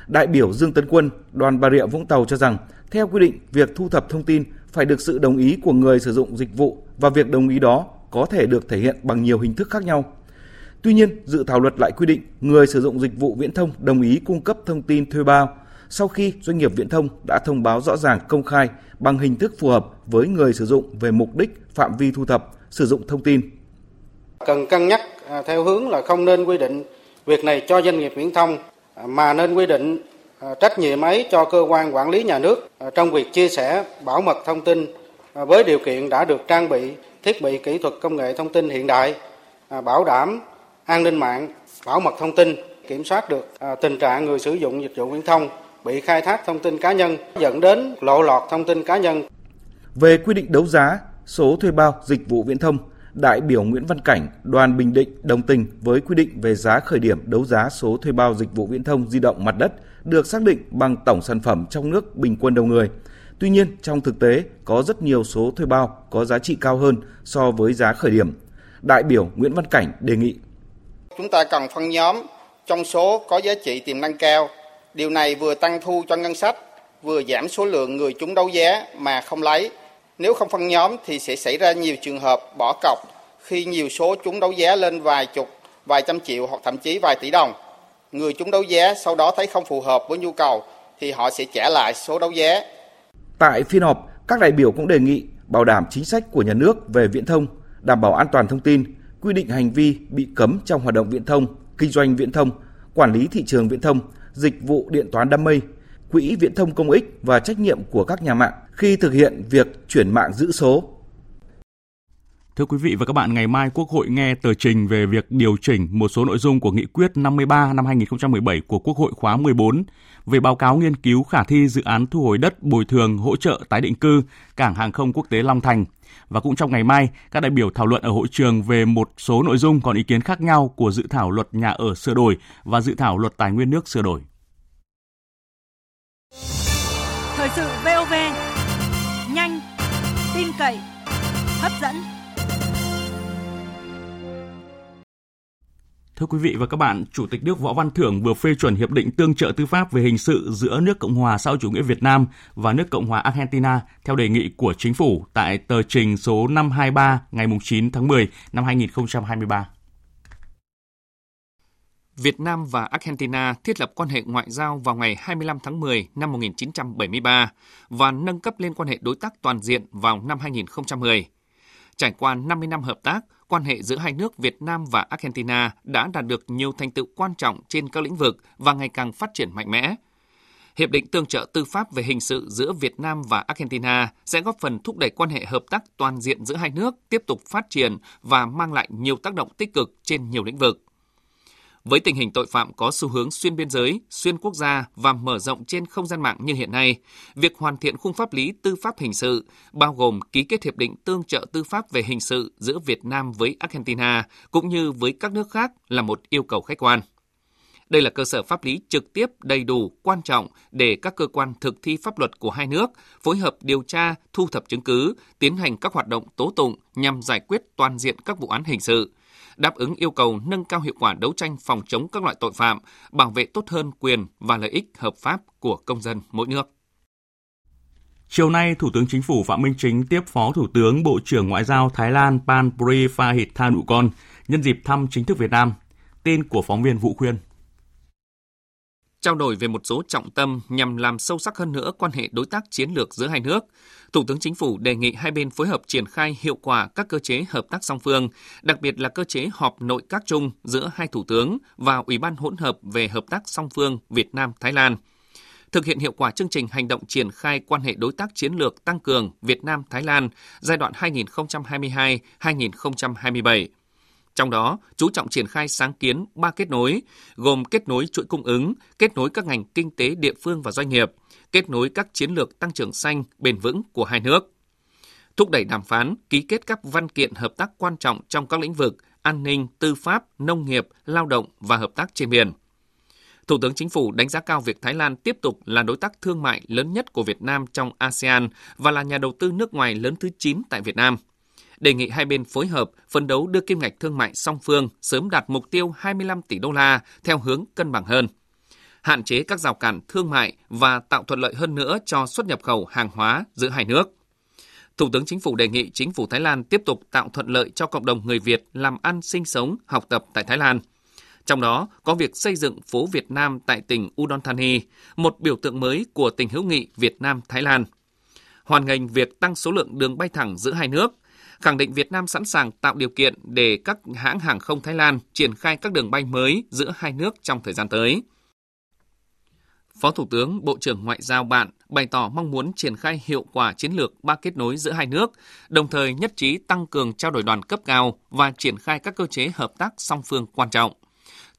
Đại biểu Dương Tấn Quân, đoàn Bà Rịa Vũng Tàu cho rằng, theo quy định, việc thu thập thông tin phải được sự đồng ý của người sử dụng dịch vụ và việc đồng ý đó có thể được thể hiện bằng nhiều hình thức khác nhau. Tuy nhiên, dự thảo luật lại quy định người sử dụng dịch vụ viễn thông đồng ý cung cấp thông tin thuê bao sau khi doanh nghiệp viễn thông đã thông báo rõ ràng công khai bằng hình thức phù hợp với người sử dụng về mục đích, phạm vi thu thập, sử dụng thông tin. Cần cân nhắc à, theo hướng là không nên quy định việc này cho doanh nghiệp viễn thông à, mà nên quy định à, trách nhiệm ấy cho cơ quan quản lý nhà nước trong việc chia sẻ bảo mật thông tin với điều kiện đã được trang bị thiết bị kỹ thuật công nghệ thông tin hiện đại, bảo đảm an ninh mạng, bảo mật thông tin, kiểm soát được à, tình trạng người sử dụng dịch vụ viễn thông bị khai thác thông tin cá nhân dẫn đến lộ lọt thông tin cá nhân. Về quy định đấu giá số thuê bao dịch vụ viễn thông, đại biểu Nguyễn Văn Cảnh, đoàn Bình Định đồng tình với quy định về giá khởi điểm đấu giá số thuê bao dịch vụ viễn thông di động mặt đất được xác định bằng tổng sản phẩm trong nước bình quân đầu người. Tuy nhiên, trong thực tế có rất nhiều số thuê bao có giá trị cao hơn so với giá khởi điểm. Đại biểu Nguyễn Văn Cảnh đề nghị Chúng ta cần phân nhóm trong số có giá trị tiềm năng cao Điều này vừa tăng thu cho ngân sách, vừa giảm số lượng người chúng đấu giá mà không lấy. Nếu không phân nhóm thì sẽ xảy ra nhiều trường hợp bỏ cọc khi nhiều số chúng đấu giá lên vài chục, vài trăm triệu hoặc thậm chí vài tỷ đồng. Người chúng đấu giá sau đó thấy không phù hợp với nhu cầu thì họ sẽ trả lại số đấu giá. Tại phiên họp, các đại biểu cũng đề nghị bảo đảm chính sách của nhà nước về viễn thông, đảm bảo an toàn thông tin, quy định hành vi bị cấm trong hoạt động viễn thông, kinh doanh viễn thông, quản lý thị trường viễn thông, dịch vụ điện toán đám mây, quỹ viễn thông công ích và trách nhiệm của các nhà mạng khi thực hiện việc chuyển mạng giữ số. Thưa quý vị và các bạn, ngày mai Quốc hội nghe tờ trình về việc điều chỉnh một số nội dung của Nghị quyết 53 năm 2017 của Quốc hội khóa 14 về báo cáo nghiên cứu khả thi dự án thu hồi đất bồi thường hỗ trợ tái định cư cảng hàng không quốc tế Long Thành. Và cũng trong ngày mai, các đại biểu thảo luận ở hội trường về một số nội dung còn ý kiến khác nhau của dự thảo luật nhà ở sửa đổi và dự thảo luật tài nguyên nước sửa đổi. Thời sự VOV, nhanh, tin cậy, hấp dẫn. Thưa quý vị và các bạn, Chủ tịch nước Võ Văn Thưởng vừa phê chuẩn hiệp định tương trợ tư pháp về hình sự giữa nước Cộng hòa xã hội chủ nghĩa Việt Nam và nước Cộng hòa Argentina theo đề nghị của chính phủ tại tờ trình số 523 ngày 9 tháng 10 năm 2023. Việt Nam và Argentina thiết lập quan hệ ngoại giao vào ngày 25 tháng 10 năm 1973 và nâng cấp lên quan hệ đối tác toàn diện vào năm 2010. Trải qua 50 năm hợp tác, quan hệ giữa hai nước Việt Nam và Argentina đã đạt được nhiều thành tựu quan trọng trên các lĩnh vực và ngày càng phát triển mạnh mẽ. Hiệp định tương trợ tư pháp về hình sự giữa Việt Nam và Argentina sẽ góp phần thúc đẩy quan hệ hợp tác toàn diện giữa hai nước tiếp tục phát triển và mang lại nhiều tác động tích cực trên nhiều lĩnh vực. Với tình hình tội phạm có xu hướng xuyên biên giới, xuyên quốc gia và mở rộng trên không gian mạng như hiện nay, việc hoàn thiện khung pháp lý tư pháp hình sự, bao gồm ký kết hiệp định tương trợ tư pháp về hình sự giữa Việt Nam với Argentina cũng như với các nước khác là một yêu cầu khách quan. Đây là cơ sở pháp lý trực tiếp đầy đủ, quan trọng để các cơ quan thực thi pháp luật của hai nước phối hợp điều tra, thu thập chứng cứ, tiến hành các hoạt động tố tụng nhằm giải quyết toàn diện các vụ án hình sự, đáp ứng yêu cầu nâng cao hiệu quả đấu tranh phòng chống các loại tội phạm, bảo vệ tốt hơn quyền và lợi ích hợp pháp của công dân mỗi nước. Chiều nay, Thủ tướng Chính phủ Phạm Minh Chính tiếp Phó Thủ tướng Bộ trưởng Ngoại giao Thái Lan Pan Prifahithanukon nhân dịp thăm chính thức Việt Nam. Tin của phóng viên Vũ Khuyên trao đổi về một số trọng tâm nhằm làm sâu sắc hơn nữa quan hệ đối tác chiến lược giữa hai nước. Thủ tướng Chính phủ đề nghị hai bên phối hợp triển khai hiệu quả các cơ chế hợp tác song phương, đặc biệt là cơ chế họp nội các chung giữa hai thủ tướng và Ủy ban hỗn hợp về hợp tác song phương Việt Nam-Thái Lan – thực hiện hiệu quả chương trình hành động triển khai quan hệ đối tác chiến lược tăng cường Việt Nam Thái Lan giai đoạn 2022-2027. Trong đó, chú trọng triển khai sáng kiến ba kết nối, gồm kết nối chuỗi cung ứng, kết nối các ngành kinh tế địa phương và doanh nghiệp, kết nối các chiến lược tăng trưởng xanh bền vững của hai nước. Thúc đẩy đàm phán, ký kết các văn kiện hợp tác quan trọng trong các lĩnh vực an ninh, tư pháp, nông nghiệp, lao động và hợp tác trên biển. Thủ tướng Chính phủ đánh giá cao việc Thái Lan tiếp tục là đối tác thương mại lớn nhất của Việt Nam trong ASEAN và là nhà đầu tư nước ngoài lớn thứ 9 tại Việt Nam. Đề nghị hai bên phối hợp phấn đấu đưa kim ngạch thương mại song phương sớm đạt mục tiêu 25 tỷ đô la theo hướng cân bằng hơn hạn chế các rào cản thương mại và tạo thuận lợi hơn nữa cho xuất nhập khẩu hàng hóa giữa hai nước. Thủ tướng Chính phủ đề nghị chính phủ Thái Lan tiếp tục tạo thuận lợi cho cộng đồng người Việt làm ăn sinh sống, học tập tại Thái Lan. Trong đó có việc xây dựng phố Việt Nam tại tỉnh Udon Thani, một biểu tượng mới của tình hữu nghị Việt Nam-Thái Lan. Hoàn ngành việc tăng số lượng đường bay thẳng giữa hai nước, khẳng định Việt Nam sẵn sàng tạo điều kiện để các hãng hàng không Thái Lan triển khai các đường bay mới giữa hai nước trong thời gian tới. Phó Thủ tướng, Bộ trưởng Ngoại giao bạn bày tỏ mong muốn triển khai hiệu quả chiến lược ba kết nối giữa hai nước, đồng thời nhất trí tăng cường trao đổi đoàn cấp cao và triển khai các cơ chế hợp tác song phương quan trọng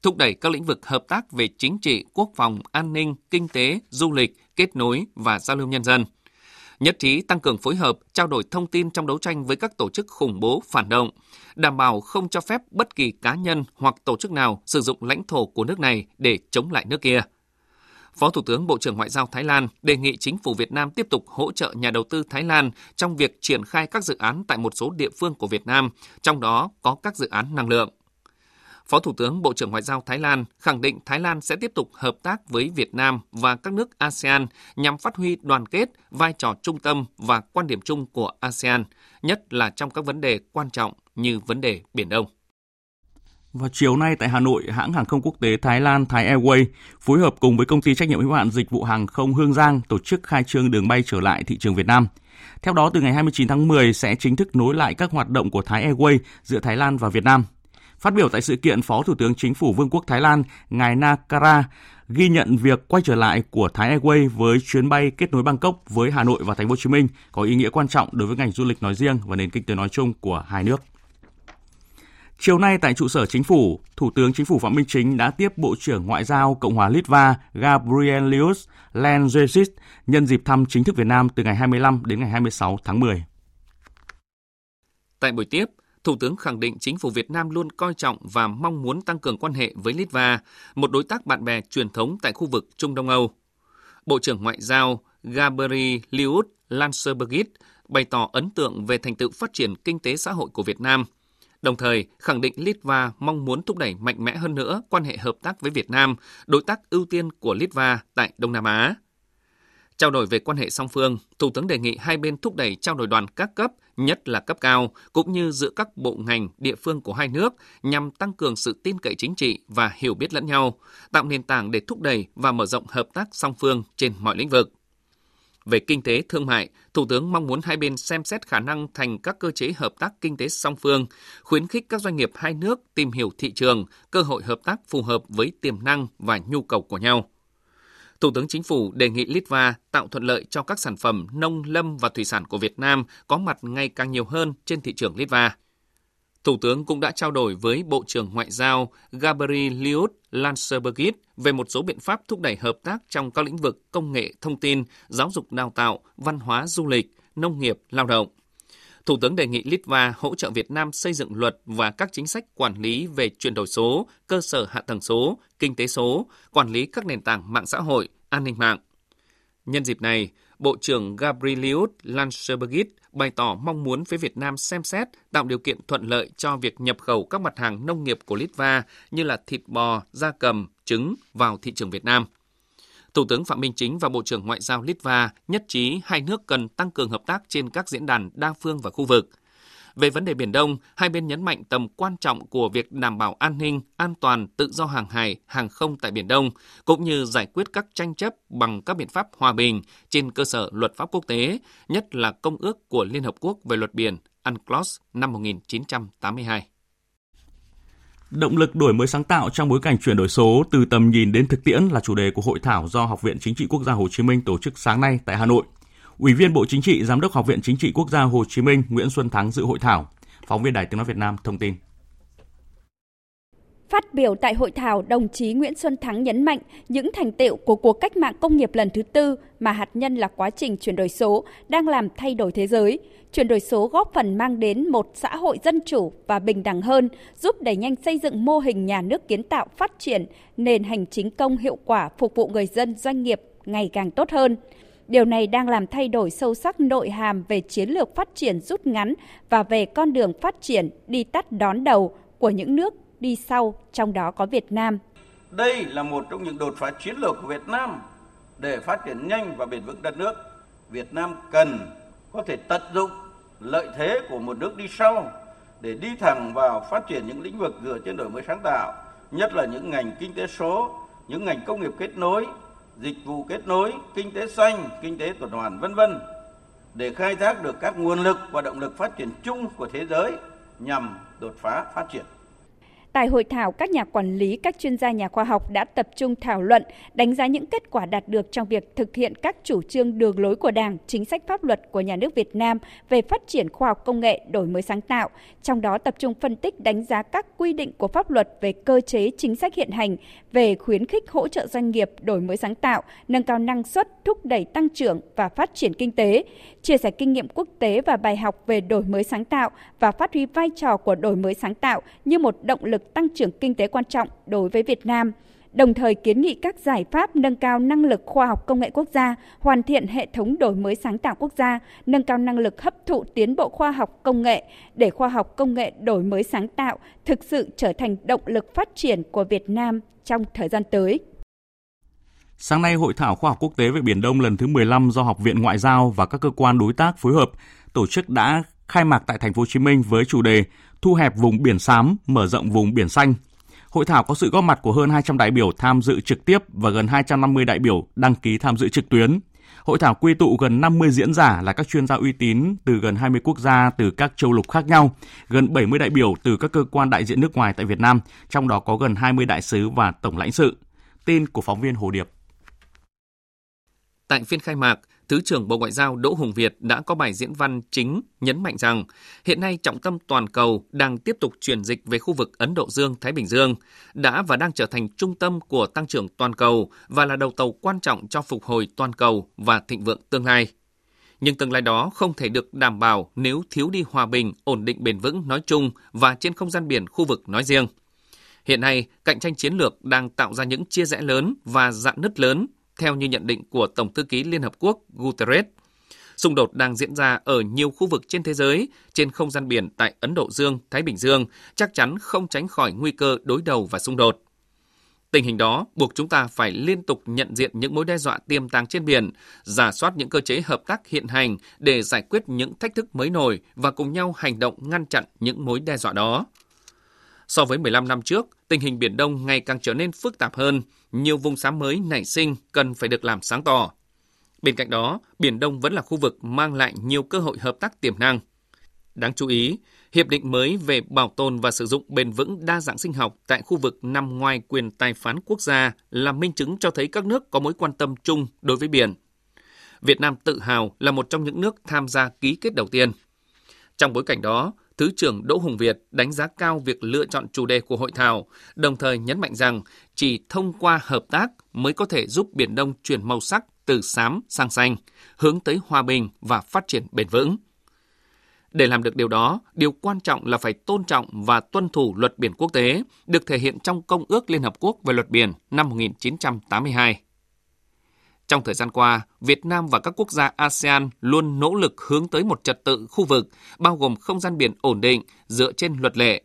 thúc đẩy các lĩnh vực hợp tác về chính trị, quốc phòng, an ninh, kinh tế, du lịch, kết nối và giao lưu nhân dân. Nhất trí tăng cường phối hợp, trao đổi thông tin trong đấu tranh với các tổ chức khủng bố, phản động, đảm bảo không cho phép bất kỳ cá nhân hoặc tổ chức nào sử dụng lãnh thổ của nước này để chống lại nước kia – Phó Thủ tướng Bộ trưởng Ngoại giao Thái Lan đề nghị chính phủ Việt Nam tiếp tục hỗ trợ nhà đầu tư Thái Lan trong việc triển khai các dự án tại một số địa phương của Việt Nam, trong đó có các dự án năng lượng. Phó Thủ tướng Bộ trưởng Ngoại giao Thái Lan khẳng định Thái Lan sẽ tiếp tục hợp tác với Việt Nam và các nước ASEAN nhằm phát huy đoàn kết, vai trò trung tâm và quan điểm chung của ASEAN, nhất là trong các vấn đề quan trọng như vấn đề Biển Đông. Vào chiều nay tại Hà Nội, hãng hàng không quốc tế Thái Lan Thái Airways phối hợp cùng với công ty trách nhiệm hữu hạn dịch vụ hàng không Hương Giang tổ chức khai trương đường bay trở lại thị trường Việt Nam. Theo đó, từ ngày 29 tháng 10 sẽ chính thức nối lại các hoạt động của Thái Airways giữa Thái Lan và Việt Nam. Phát biểu tại sự kiện, Phó Thủ tướng Chính phủ Vương quốc Thái Lan, ngài Nakara ghi nhận việc quay trở lại của Thái Airways với chuyến bay kết nối Bangkok với Hà Nội và Thành phố Hồ Chí Minh có ý nghĩa quan trọng đối với ngành du lịch nói riêng và nền kinh tế nói chung của hai nước. Chiều nay tại trụ sở chính phủ, Thủ tướng Chính phủ Phạm Minh Chính đã tiếp Bộ trưởng Ngoại giao Cộng hòa Litva Gabrielius lenzesis nhân dịp thăm chính thức Việt Nam từ ngày 25 đến ngày 26 tháng 10. Tại buổi tiếp, Thủ tướng khẳng định chính phủ Việt Nam luôn coi trọng và mong muốn tăng cường quan hệ với Litva, một đối tác bạn bè truyền thống tại khu vực Trung Đông Âu. Bộ trưởng Ngoại giao Gabrielius Landsbergis bày tỏ ấn tượng về thành tựu phát triển kinh tế xã hội của Việt Nam – đồng thời khẳng định Litva mong muốn thúc đẩy mạnh mẽ hơn nữa quan hệ hợp tác với Việt Nam, đối tác ưu tiên của Litva tại Đông Nam Á. Trao đổi về quan hệ song phương, Thủ tướng đề nghị hai bên thúc đẩy trao đổi đoàn các cấp, nhất là cấp cao, cũng như giữa các bộ ngành, địa phương của hai nước nhằm tăng cường sự tin cậy chính trị và hiểu biết lẫn nhau, tạo nền tảng để thúc đẩy và mở rộng hợp tác song phương trên mọi lĩnh vực. Về kinh tế thương mại, Thủ tướng mong muốn hai bên xem xét khả năng thành các cơ chế hợp tác kinh tế song phương, khuyến khích các doanh nghiệp hai nước tìm hiểu thị trường, cơ hội hợp tác phù hợp với tiềm năng và nhu cầu của nhau. Thủ tướng Chính phủ đề nghị Litva tạo thuận lợi cho các sản phẩm nông lâm và thủy sản của Việt Nam có mặt ngày càng nhiều hơn trên thị trường Litva. Thủ tướng cũng đã trao đổi với Bộ trưởng Ngoại giao Gabrielius Landsbergis về một số biện pháp thúc đẩy hợp tác trong các lĩnh vực công nghệ thông tin, giáo dục đào tạo, văn hóa du lịch, nông nghiệp, lao động. Thủ tướng đề nghị Litva hỗ trợ Việt Nam xây dựng luật và các chính sách quản lý về chuyển đổi số, cơ sở hạ tầng số, kinh tế số, quản lý các nền tảng mạng xã hội, an ninh mạng. Nhân dịp này, Bộ trưởng Gabrielius Landsbergis bày tỏ mong muốn phía Việt Nam xem xét tạo điều kiện thuận lợi cho việc nhập khẩu các mặt hàng nông nghiệp của Litva như là thịt bò, da cầm, trứng vào thị trường Việt Nam. Thủ tướng Phạm Minh Chính và Bộ trưởng Ngoại giao Litva nhất trí hai nước cần tăng cường hợp tác trên các diễn đàn đa phương và khu vực – về vấn đề Biển Đông, hai bên nhấn mạnh tầm quan trọng của việc đảm bảo an ninh, an toàn, tự do hàng hải, hàng không tại Biển Đông, cũng như giải quyết các tranh chấp bằng các biện pháp hòa bình trên cơ sở luật pháp quốc tế, nhất là Công ước của Liên Hợp Quốc về luật biển UNCLOS năm 1982. Động lực đổi mới sáng tạo trong bối cảnh chuyển đổi số từ tầm nhìn đến thực tiễn là chủ đề của hội thảo do Học viện Chính trị Quốc gia Hồ Chí Minh tổ chức sáng nay tại Hà Nội. Ủy viên Bộ Chính trị, Giám đốc Học viện Chính trị Quốc gia Hồ Chí Minh Nguyễn Xuân Thắng dự hội thảo. Phóng viên Đài Tiếng nói Việt Nam thông tin. Phát biểu tại hội thảo, đồng chí Nguyễn Xuân Thắng nhấn mạnh những thành tựu của cuộc cách mạng công nghiệp lần thứ tư mà hạt nhân là quá trình chuyển đổi số đang làm thay đổi thế giới. Chuyển đổi số góp phần mang đến một xã hội dân chủ và bình đẳng hơn, giúp đẩy nhanh xây dựng mô hình nhà nước kiến tạo phát triển, nền hành chính công hiệu quả phục vụ người dân doanh nghiệp ngày càng tốt hơn. Điều này đang làm thay đổi sâu sắc nội hàm về chiến lược phát triển rút ngắn và về con đường phát triển đi tắt đón đầu của những nước đi sau, trong đó có Việt Nam. Đây là một trong những đột phá chiến lược của Việt Nam để phát triển nhanh và bền vững đất nước. Việt Nam cần có thể tận dụng lợi thế của một nước đi sau để đi thẳng vào phát triển những lĩnh vực dựa trên đổi mới sáng tạo, nhất là những ngành kinh tế số, những ngành công nghiệp kết nối, dịch vụ kết nối, kinh tế xanh, kinh tế tuần hoàn vân vân để khai thác được các nguồn lực và động lực phát triển chung của thế giới nhằm đột phá phát triển. Tại hội thảo, các nhà quản lý, các chuyên gia nhà khoa học đã tập trung thảo luận, đánh giá những kết quả đạt được trong việc thực hiện các chủ trương đường lối của Đảng, chính sách pháp luật của nhà nước Việt Nam về phát triển khoa học công nghệ, đổi mới sáng tạo, trong đó tập trung phân tích đánh giá các quy định của pháp luật về cơ chế chính sách hiện hành về khuyến khích hỗ trợ doanh nghiệp đổi mới sáng tạo, nâng cao năng suất, thúc đẩy tăng trưởng và phát triển kinh tế, chia sẻ kinh nghiệm quốc tế và bài học về đổi mới sáng tạo và phát huy vai trò của đổi mới sáng tạo như một động lực tăng trưởng kinh tế quan trọng đối với Việt Nam, đồng thời kiến nghị các giải pháp nâng cao năng lực khoa học công nghệ quốc gia, hoàn thiện hệ thống đổi mới sáng tạo quốc gia, nâng cao năng lực hấp thụ tiến bộ khoa học công nghệ để khoa học công nghệ đổi mới sáng tạo thực sự trở thành động lực phát triển của Việt Nam trong thời gian tới. Sáng nay, Hội thảo khoa học quốc tế về Biển Đông lần thứ 15 do Học viện Ngoại giao và các cơ quan đối tác phối hợp tổ chức đã khai mạc tại thành phố Hồ Chí Minh với chủ đề thu hẹp vùng biển xám, mở rộng vùng biển xanh. Hội thảo có sự góp mặt của hơn 200 đại biểu tham dự trực tiếp và gần 250 đại biểu đăng ký tham dự trực tuyến. Hội thảo quy tụ gần 50 diễn giả là các chuyên gia uy tín từ gần 20 quốc gia từ các châu lục khác nhau, gần 70 đại biểu từ các cơ quan đại diện nước ngoài tại Việt Nam, trong đó có gần 20 đại sứ và tổng lãnh sự. Tin của phóng viên Hồ Điệp. Tại phiên khai mạc, Thứ trưởng Bộ Ngoại giao Đỗ Hùng Việt đã có bài diễn văn chính nhấn mạnh rằng hiện nay trọng tâm toàn cầu đang tiếp tục chuyển dịch về khu vực Ấn Độ Dương-Thái Bình Dương, đã và đang trở thành trung tâm của tăng trưởng toàn cầu và là đầu tàu quan trọng cho phục hồi toàn cầu và thịnh vượng tương lai. Nhưng tương lai đó không thể được đảm bảo nếu thiếu đi hòa bình, ổn định bền vững nói chung và trên không gian biển khu vực nói riêng. Hiện nay, cạnh tranh chiến lược đang tạo ra những chia rẽ lớn và dạn nứt lớn theo như nhận định của Tổng thư ký Liên Hợp Quốc Guterres. Xung đột đang diễn ra ở nhiều khu vực trên thế giới, trên không gian biển tại Ấn Độ Dương, Thái Bình Dương, chắc chắn không tránh khỏi nguy cơ đối đầu và xung đột. Tình hình đó buộc chúng ta phải liên tục nhận diện những mối đe dọa tiềm tàng trên biển, giả soát những cơ chế hợp tác hiện hành để giải quyết những thách thức mới nổi và cùng nhau hành động ngăn chặn những mối đe dọa đó. So với 15 năm trước, tình hình Biển Đông ngày càng trở nên phức tạp hơn, nhiều vùng xám mới nảy sinh cần phải được làm sáng tỏ. Bên cạnh đó, Biển Đông vẫn là khu vực mang lại nhiều cơ hội hợp tác tiềm năng. Đáng chú ý, Hiệp định mới về bảo tồn và sử dụng bền vững đa dạng sinh học tại khu vực nằm ngoài quyền tài phán quốc gia là minh chứng cho thấy các nước có mối quan tâm chung đối với biển. Việt Nam tự hào là một trong những nước tham gia ký kết đầu tiên. Trong bối cảnh đó, Thứ trưởng Đỗ Hùng Việt đánh giá cao việc lựa chọn chủ đề của hội thảo, đồng thời nhấn mạnh rằng chỉ thông qua hợp tác mới có thể giúp Biển Đông chuyển màu sắc từ xám sang xanh, hướng tới hòa bình và phát triển bền vững. Để làm được điều đó, điều quan trọng là phải tôn trọng và tuân thủ luật biển quốc tế, được thể hiện trong Công ước Liên Hợp Quốc về luật biển năm 1982. Trong thời gian qua, Việt Nam và các quốc gia ASEAN luôn nỗ lực hướng tới một trật tự khu vực, bao gồm không gian biển ổn định dựa trên luật lệ.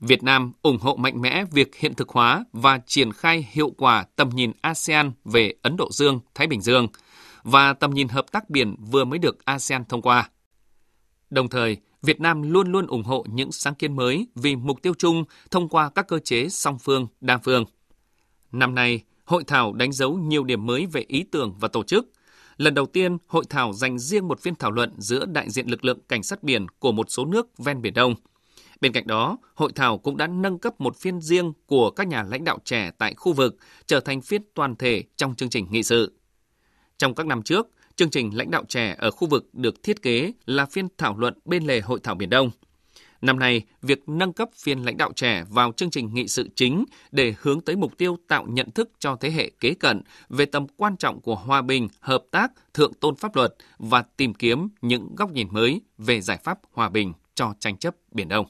Việt Nam ủng hộ mạnh mẽ việc hiện thực hóa và triển khai hiệu quả tầm nhìn ASEAN về Ấn Độ Dương, Thái Bình Dương và tầm nhìn hợp tác biển vừa mới được ASEAN thông qua. Đồng thời, Việt Nam luôn luôn ủng hộ những sáng kiến mới vì mục tiêu chung thông qua các cơ chế song phương, đa phương. Năm nay, Hội thảo đánh dấu nhiều điểm mới về ý tưởng và tổ chức. Lần đầu tiên, hội thảo dành riêng một phiên thảo luận giữa đại diện lực lượng cảnh sát biển của một số nước ven Biển Đông. Bên cạnh đó, hội thảo cũng đã nâng cấp một phiên riêng của các nhà lãnh đạo trẻ tại khu vực trở thành phiên toàn thể trong chương trình nghị sự. Trong các năm trước, chương trình lãnh đạo trẻ ở khu vực được thiết kế là phiên thảo luận bên lề hội thảo Biển Đông. Năm nay, việc nâng cấp phiên lãnh đạo trẻ vào chương trình nghị sự chính để hướng tới mục tiêu tạo nhận thức cho thế hệ kế cận về tầm quan trọng của hòa bình, hợp tác, thượng tôn pháp luật và tìm kiếm những góc nhìn mới về giải pháp hòa bình cho tranh chấp Biển Đông.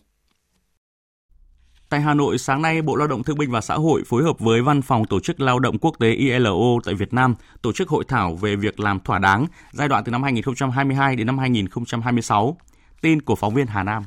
Tại Hà Nội, sáng nay, Bộ Lao động Thương binh và Xã hội phối hợp với Văn phòng Tổ chức Lao động Quốc tế ILO tại Việt Nam tổ chức hội thảo về việc làm thỏa đáng giai đoạn từ năm 2022 đến năm 2026. Tin của phóng viên Hà Nam.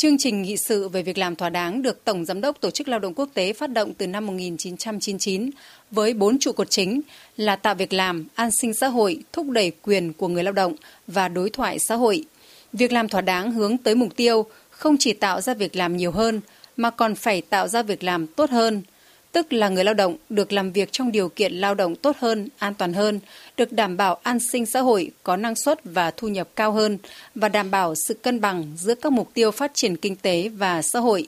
Chương trình nghị sự về việc làm thỏa đáng được Tổng Giám đốc Tổ chức Lao động Quốc tế phát động từ năm 1999 với bốn trụ cột chính là tạo việc làm, an sinh xã hội, thúc đẩy quyền của người lao động và đối thoại xã hội. Việc làm thỏa đáng hướng tới mục tiêu không chỉ tạo ra việc làm nhiều hơn mà còn phải tạo ra việc làm tốt hơn, tức là người lao động được làm việc trong điều kiện lao động tốt hơn, an toàn hơn, được đảm bảo an sinh xã hội, có năng suất và thu nhập cao hơn và đảm bảo sự cân bằng giữa các mục tiêu phát triển kinh tế và xã hội.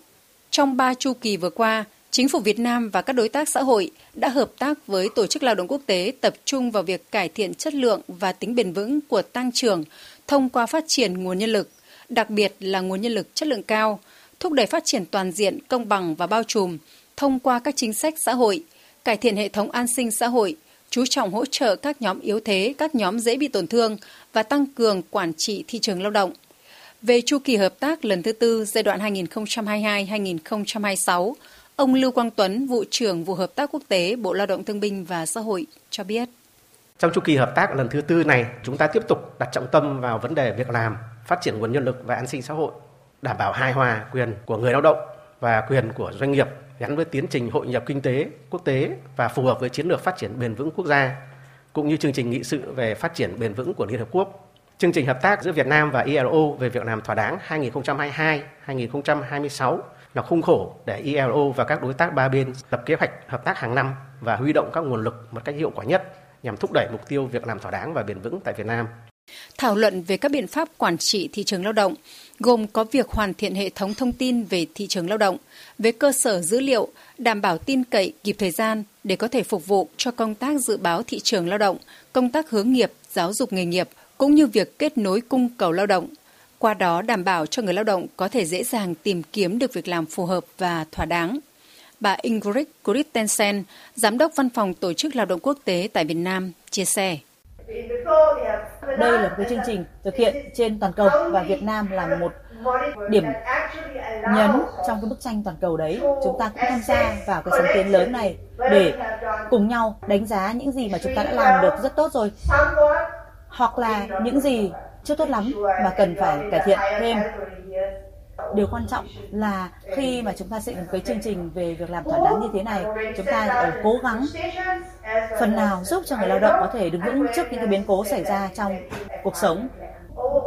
Trong ba chu kỳ vừa qua, Chính phủ Việt Nam và các đối tác xã hội đã hợp tác với Tổ chức Lao động Quốc tế tập trung vào việc cải thiện chất lượng và tính bền vững của tăng trưởng thông qua phát triển nguồn nhân lực, đặc biệt là nguồn nhân lực chất lượng cao, thúc đẩy phát triển toàn diện, công bằng và bao trùm thông qua các chính sách xã hội, cải thiện hệ thống an sinh xã hội, chú trọng hỗ trợ các nhóm yếu thế, các nhóm dễ bị tổn thương và tăng cường quản trị thị trường lao động. Về chu kỳ hợp tác lần thứ tư giai đoạn 2022-2026, ông Lưu Quang Tuấn, vụ trưởng vụ hợp tác quốc tế Bộ Lao động Thương binh và Xã hội cho biết. Trong chu kỳ hợp tác lần thứ tư này, chúng ta tiếp tục đặt trọng tâm vào vấn đề việc làm, phát triển nguồn nhân lực và an sinh xã hội, đảm bảo hài hòa quyền của người lao động và quyền của doanh nghiệp gắn với tiến trình hội nhập kinh tế quốc tế và phù hợp với chiến lược phát triển bền vững quốc gia cũng như chương trình nghị sự về phát triển bền vững của Liên Hợp Quốc. Chương trình hợp tác giữa Việt Nam và ILO về việc làm thỏa đáng 2022-2026 là khung khổ để ILO và các đối tác ba bên lập kế hoạch hợp tác hàng năm và huy động các nguồn lực một cách hiệu quả nhất nhằm thúc đẩy mục tiêu việc làm thỏa đáng và bền vững tại Việt Nam. Thảo luận về các biện pháp quản trị thị trường lao động, gồm có việc hoàn thiện hệ thống thông tin về thị trường lao động, về cơ sở dữ liệu, đảm bảo tin cậy kịp thời gian để có thể phục vụ cho công tác dự báo thị trường lao động, công tác hướng nghiệp, giáo dục nghề nghiệp, cũng như việc kết nối cung cầu lao động. Qua đó đảm bảo cho người lao động có thể dễ dàng tìm kiếm được việc làm phù hợp và thỏa đáng. Bà Ingrid Christensen, Giám đốc Văn phòng Tổ chức Lao động Quốc tế tại Việt Nam, chia sẻ. Đây là một chương trình thực hiện trên toàn cầu và Việt Nam là một điểm nhấn trong cái bức tranh toàn cầu đấy. Chúng ta cũng tham gia vào cái sáng kiến lớn này để cùng nhau đánh giá những gì mà chúng ta đã làm được rất tốt rồi hoặc là những gì chưa tốt lắm mà cần phải cải thiện thêm điều quan trọng là khi mà chúng ta xây dựng cái chương trình về việc làm thỏa đáng như thế này, chúng ta ở cố gắng phần nào giúp cho người lao động có thể đứng vững trước những cái biến cố xảy ra trong cuộc sống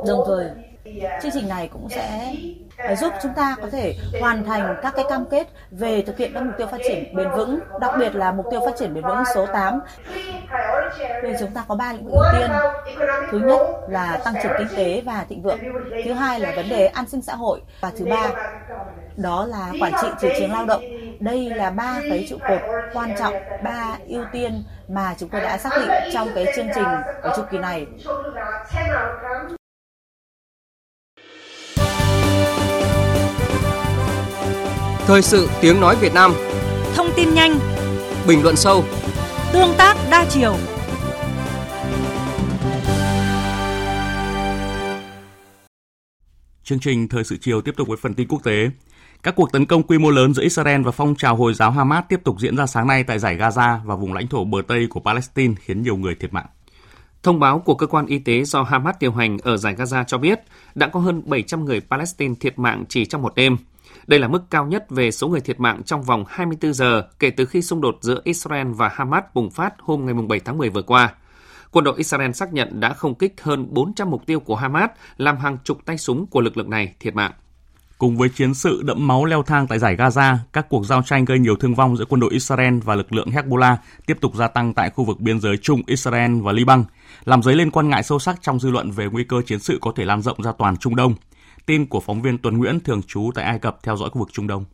đồng thời chương trình này cũng sẽ giúp chúng ta có thể hoàn thành các cái cam kết về thực hiện các mục tiêu phát triển bền vững, đặc biệt là mục tiêu phát triển bền vững số 8. Nên chúng ta có ba lĩnh vực ưu tiên. Thứ nhất là tăng trưởng kinh tế và thịnh vượng. Thứ hai là vấn đề an sinh xã hội và thứ ba đó là quản trị thị trường lao động. Đây là ba cái trụ cột quan trọng, ba ưu tiên mà chúng tôi đã xác định trong cái chương trình ở chu kỳ này. Thời sự tiếng nói Việt Nam Thông tin nhanh Bình luận sâu Tương tác đa chiều Chương trình Thời sự chiều tiếp tục với phần tin quốc tế. Các cuộc tấn công quy mô lớn giữa Israel và phong trào Hồi giáo Hamas tiếp tục diễn ra sáng nay tại giải Gaza và vùng lãnh thổ bờ Tây của Palestine khiến nhiều người thiệt mạng. Thông báo của cơ quan y tế do Hamas điều hành ở giải Gaza cho biết đã có hơn 700 người Palestine thiệt mạng chỉ trong một đêm. Đây là mức cao nhất về số người thiệt mạng trong vòng 24 giờ kể từ khi xung đột giữa Israel và Hamas bùng phát hôm ngày 7 tháng 10 vừa qua. Quân đội Israel xác nhận đã không kích hơn 400 mục tiêu của Hamas, làm hàng chục tay súng của lực lượng này thiệt mạng. Cùng với chiến sự đẫm máu leo thang tại giải Gaza, các cuộc giao tranh gây nhiều thương vong giữa quân đội Israel và lực lượng Hezbollah tiếp tục gia tăng tại khu vực biên giới chung Israel và Liban, làm dấy lên quan ngại sâu sắc trong dư luận về nguy cơ chiến sự có thể lan rộng ra toàn Trung Đông. Tin của phóng viên Tuấn Nguyễn thường trú tại Ai Cập theo dõi khu vực Trung Đông.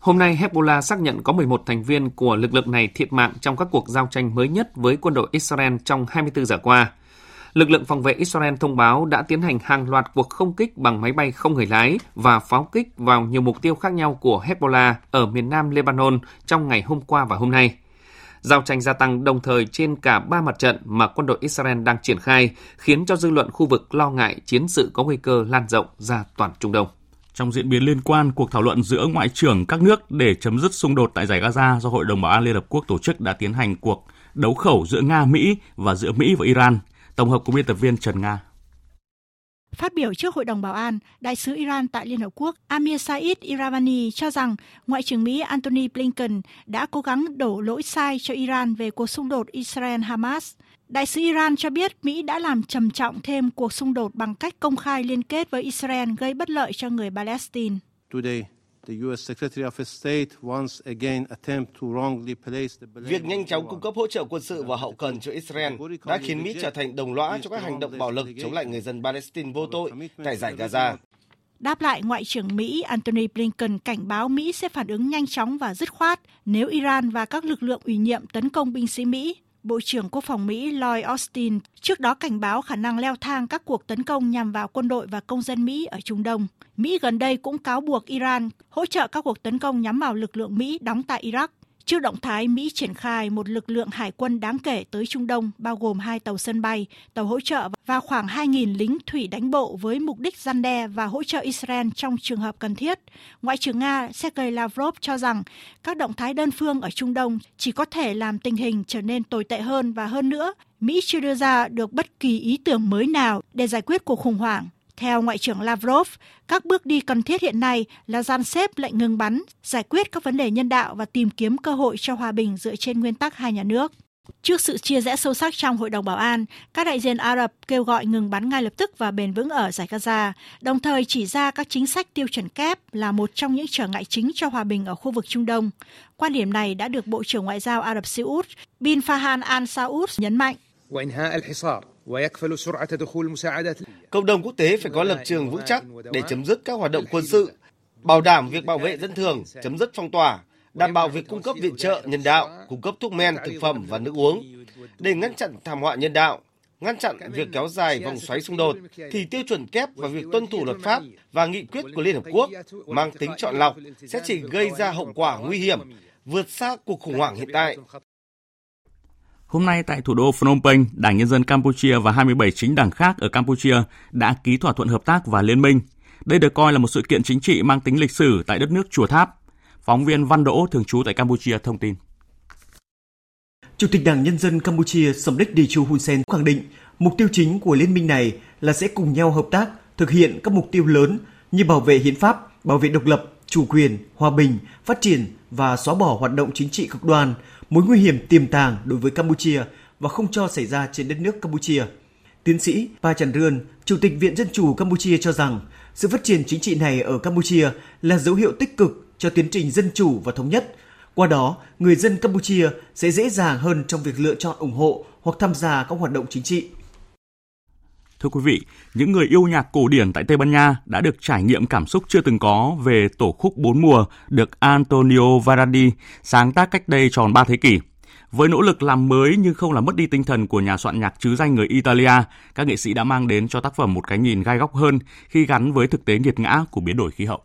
Hôm nay, Hezbollah xác nhận có 11 thành viên của lực lượng này thiệt mạng trong các cuộc giao tranh mới nhất với quân đội Israel trong 24 giờ qua. Lực lượng phòng vệ Israel thông báo đã tiến hành hàng loạt cuộc không kích bằng máy bay không người lái và pháo kích vào nhiều mục tiêu khác nhau của Hezbollah ở miền nam Lebanon trong ngày hôm qua và hôm nay. Giao tranh gia tăng đồng thời trên cả ba mặt trận mà quân đội Israel đang triển khai, khiến cho dư luận khu vực lo ngại chiến sự có nguy cơ lan rộng ra toàn Trung Đông. Trong diễn biến liên quan, cuộc thảo luận giữa ngoại trưởng các nước để chấm dứt xung đột tại giải Gaza do Hội đồng Bảo an Liên Hợp Quốc tổ chức đã tiến hành cuộc đấu khẩu giữa Nga, Mỹ và giữa Mỹ và Iran. Tổng hợp của biên tập viên Trần Nga. Phát biểu trước Hội đồng Bảo an, Đại sứ Iran tại Liên Hợp Quốc Amir Said Iravani cho rằng Ngoại trưởng Mỹ Antony Blinken đã cố gắng đổ lỗi sai cho Iran về cuộc xung đột Israel-Hamas. Đại sứ Iran cho biết Mỹ đã làm trầm trọng thêm cuộc xung đột bằng cách công khai liên kết với Israel gây bất lợi cho người Palestine. Today, Việc nhanh chóng cung cấp hỗ trợ quân sự và hậu cần cho Israel đã khiến Mỹ trở thành đồng lõa cho các hành động bạo lực chống lại người dân Palestine vô tội tại giải Gaza. Đáp lại, Ngoại trưởng Mỹ Antony Blinken cảnh báo Mỹ sẽ phản ứng nhanh chóng và dứt khoát nếu Iran và các lực lượng ủy nhiệm tấn công binh sĩ Mỹ. Bộ trưởng Quốc phòng Mỹ Lloyd Austin trước đó cảnh báo khả năng leo thang các cuộc tấn công nhằm vào quân đội và công dân Mỹ ở Trung Đông. Mỹ gần đây cũng cáo buộc Iran hỗ trợ các cuộc tấn công nhắm vào lực lượng Mỹ đóng tại Iraq. Trước động thái Mỹ triển khai một lực lượng hải quân đáng kể tới Trung Đông, bao gồm hai tàu sân bay, tàu hỗ trợ và khoảng 2.000 lính thủy đánh bộ với mục đích gian đe và hỗ trợ Israel trong trường hợp cần thiết. Ngoại trưởng Nga Sergei Lavrov cho rằng các động thái đơn phương ở Trung Đông chỉ có thể làm tình hình trở nên tồi tệ hơn và hơn nữa, Mỹ chưa đưa ra được bất kỳ ý tưởng mới nào để giải quyết cuộc khủng hoảng. Theo Ngoại trưởng Lavrov, các bước đi cần thiết hiện nay là gian xếp lệnh ngừng bắn, giải quyết các vấn đề nhân đạo và tìm kiếm cơ hội cho hòa bình dựa trên nguyên tắc hai nhà nước. Trước sự chia rẽ sâu sắc trong Hội đồng Bảo an, các đại diện Ả Rập kêu gọi ngừng bắn ngay lập tức và bền vững ở giải Gaza, đồng thời chỉ ra các chính sách tiêu chuẩn kép là một trong những trở ngại chính cho hòa bình ở khu vực Trung Đông. Quan điểm này đã được Bộ trưởng Ngoại giao Ả Rập Xê Út Bin Fahan Al Saud nhấn mạnh. Cộng đồng quốc tế phải có lập trường vững chắc để chấm dứt các hoạt động quân sự, bảo đảm việc bảo vệ dân thường, chấm dứt phong tỏa, đảm bảo việc cung cấp viện trợ nhân đạo, cung cấp thuốc men, thực phẩm và nước uống. Để ngăn chặn thảm họa nhân đạo, ngăn chặn việc kéo dài vòng xoáy xung đột, thì tiêu chuẩn kép và việc tuân thủ luật pháp và nghị quyết của Liên Hợp Quốc mang tính chọn lọc sẽ chỉ gây ra hậu quả nguy hiểm, vượt xa cuộc khủng hoảng hiện tại. Hôm nay tại thủ đô Phnom Penh, Đảng Nhân dân Campuchia và 27 chính đảng khác ở Campuchia đã ký thỏa thuận hợp tác và liên minh. Đây được coi là một sự kiện chính trị mang tính lịch sử tại đất nước Chùa Tháp. Phóng viên Văn Đỗ thường trú tại Campuchia thông tin. Chủ tịch Đảng Nhân dân Campuchia Samdech Techo Hun Sen khẳng định mục tiêu chính của liên minh này là sẽ cùng nhau hợp tác thực hiện các mục tiêu lớn như bảo vệ hiến pháp, bảo vệ độc lập, chủ quyền, hòa bình, phát triển và xóa bỏ hoạt động chính trị cực đoan, mối nguy hiểm tiềm tàng đối với Campuchia và không cho xảy ra trên đất nước Campuchia. Tiến sĩ Pa Chan Rươn, Chủ tịch Viện Dân Chủ Campuchia cho rằng sự phát triển chính trị này ở Campuchia là dấu hiệu tích cực cho tiến trình dân chủ và thống nhất. Qua đó, người dân Campuchia sẽ dễ dàng hơn trong việc lựa chọn ủng hộ hoặc tham gia các hoạt động chính trị. Thưa quý vị, những người yêu nhạc cổ điển tại Tây Ban Nha đã được trải nghiệm cảm xúc chưa từng có về tổ khúc bốn mùa được Antonio Vivaldi sáng tác cách đây tròn 3 thế kỷ. Với nỗ lực làm mới nhưng không làm mất đi tinh thần của nhà soạn nhạc chứ danh người Italia, các nghệ sĩ đã mang đến cho tác phẩm một cái nhìn gai góc hơn khi gắn với thực tế nghiệt ngã của biến đổi khí hậu.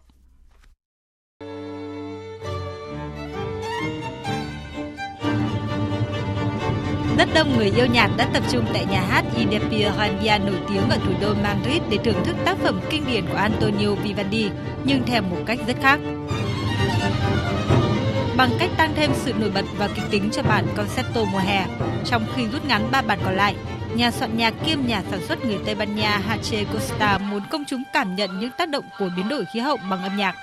Rất đông người yêu nhạc đã tập trung tại nhà hát Independencia nổi tiếng ở thủ đô Madrid để thưởng thức tác phẩm kinh điển của Antonio Vivaldi, nhưng theo một cách rất khác. Bằng cách tăng thêm sự nổi bật và kịch tính cho bản concerto mùa hè, trong khi rút ngắn ba bản còn lại, nhà soạn nhạc kiêm nhà sản xuất người Tây Ban Nha Hache Costa muốn công chúng cảm nhận những tác động của biến đổi khí hậu bằng âm nhạc.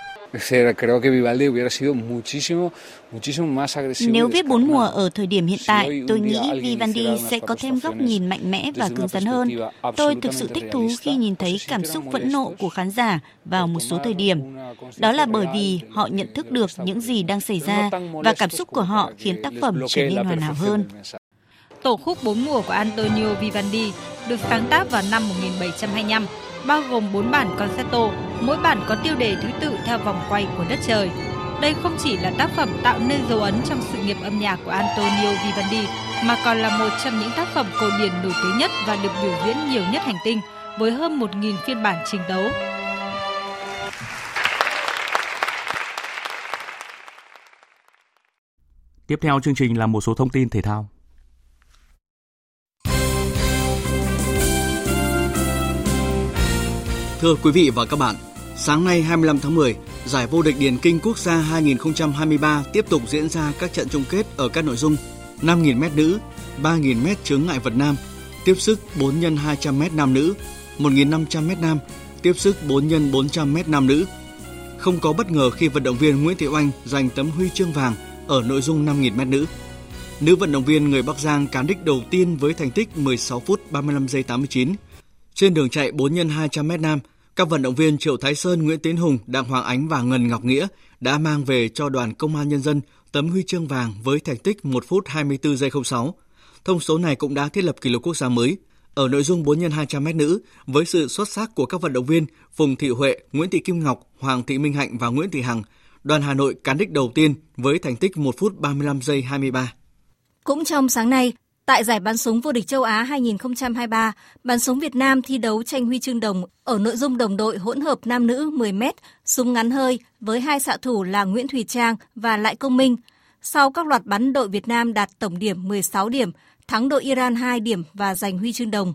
Nếu viết bốn mùa ở thời điểm hiện tại, tôi nghĩ Vivaldi sẽ có thêm góc nhìn mạnh mẽ và cứng rắn hơn. Tôi thực sự thích thú khi nhìn thấy cảm xúc phẫn nộ của khán giả vào một số thời điểm. Đó là bởi vì họ nhận thức được những gì đang xảy ra và cảm xúc của họ khiến tác phẩm trở nên hoàn hảo hơn. Tổ khúc bốn mùa của Antonio Vivaldi được sáng tác vào năm 1725 bao gồm 4 bản concerto, mỗi bản có tiêu đề thứ tự theo vòng quay của đất trời. Đây không chỉ là tác phẩm tạo nên dấu ấn trong sự nghiệp âm nhạc của Antonio Vivaldi, mà còn là một trong những tác phẩm cổ điển nổi tiếng nhất và được biểu diễn nhiều nhất hành tinh, với hơn 1.000 phiên bản trình tấu. Tiếp theo chương trình là một số thông tin thể thao. Thưa quý vị và các bạn, sáng nay 25 tháng 10, giải vô địch điền kinh quốc gia 2023 tiếp tục diễn ra các trận chung kết ở các nội dung 5.000m nữ, 3.000m chướng ngại vật nam, tiếp sức 4 x 200m nam nữ, 1.500m nam, tiếp sức 4 x 400m nam nữ. Không có bất ngờ khi vận động viên Nguyễn Thị Oanh giành tấm huy chương vàng ở nội dung 5.000m nữ. Nữ vận động viên người Bắc Giang cán đích đầu tiên với thành tích 16 phút 35 giây 89. Trên đường chạy 4 x 200m nam, các vận động viên Triệu Thái Sơn, Nguyễn Tiến Hùng, Đặng Hoàng Ánh và Ngân Ngọc Nghĩa đã mang về cho đoàn công an nhân dân tấm huy chương vàng với thành tích 1 phút 24 giây 06. Thông số này cũng đã thiết lập kỷ lục quốc gia mới. Ở nội dung 4 x 200m nữ, với sự xuất sắc của các vận động viên Phùng Thị Huệ, Nguyễn Thị Kim Ngọc, Hoàng Thị Minh Hạnh và Nguyễn Thị Hằng, đoàn Hà Nội cán đích đầu tiên với thành tích 1 phút 35 giây 23. Cũng trong sáng nay, Tại giải bắn súng vô địch châu Á 2023, bắn súng Việt Nam thi đấu tranh huy chương đồng ở nội dung đồng đội hỗn hợp nam nữ 10m, súng ngắn hơi với hai xạ thủ là Nguyễn Thùy Trang và Lại Công Minh. Sau các loạt bắn đội Việt Nam đạt tổng điểm 16 điểm, thắng đội Iran 2 điểm và giành huy chương đồng.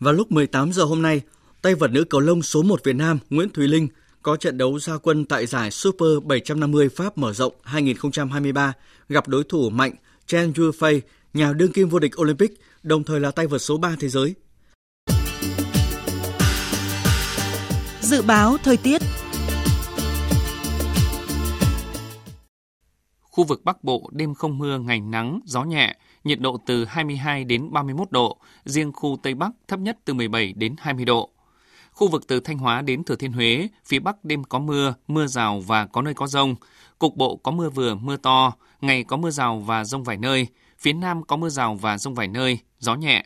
Vào lúc 18 giờ hôm nay, tay vợt nữ cầu lông số 1 Việt Nam Nguyễn Thùy Linh có trận đấu gia quân tại giải Super 750 Pháp mở rộng 2023 gặp đối thủ mạnh Chen Yufei nhà đương kim vô địch Olympic, đồng thời là tay vợt số 3 thế giới. Dự báo thời tiết Khu vực Bắc Bộ đêm không mưa, ngày nắng, gió nhẹ, nhiệt độ từ 22 đến 31 độ, riêng khu Tây Bắc thấp nhất từ 17 đến 20 độ. Khu vực từ Thanh Hóa đến Thừa Thiên Huế, phía Bắc đêm có mưa, mưa rào và có nơi có rông. Cục bộ có mưa vừa, mưa to, ngày có mưa rào và rông vài nơi, Phía Nam có mưa rào và rông vài nơi, gió nhẹ.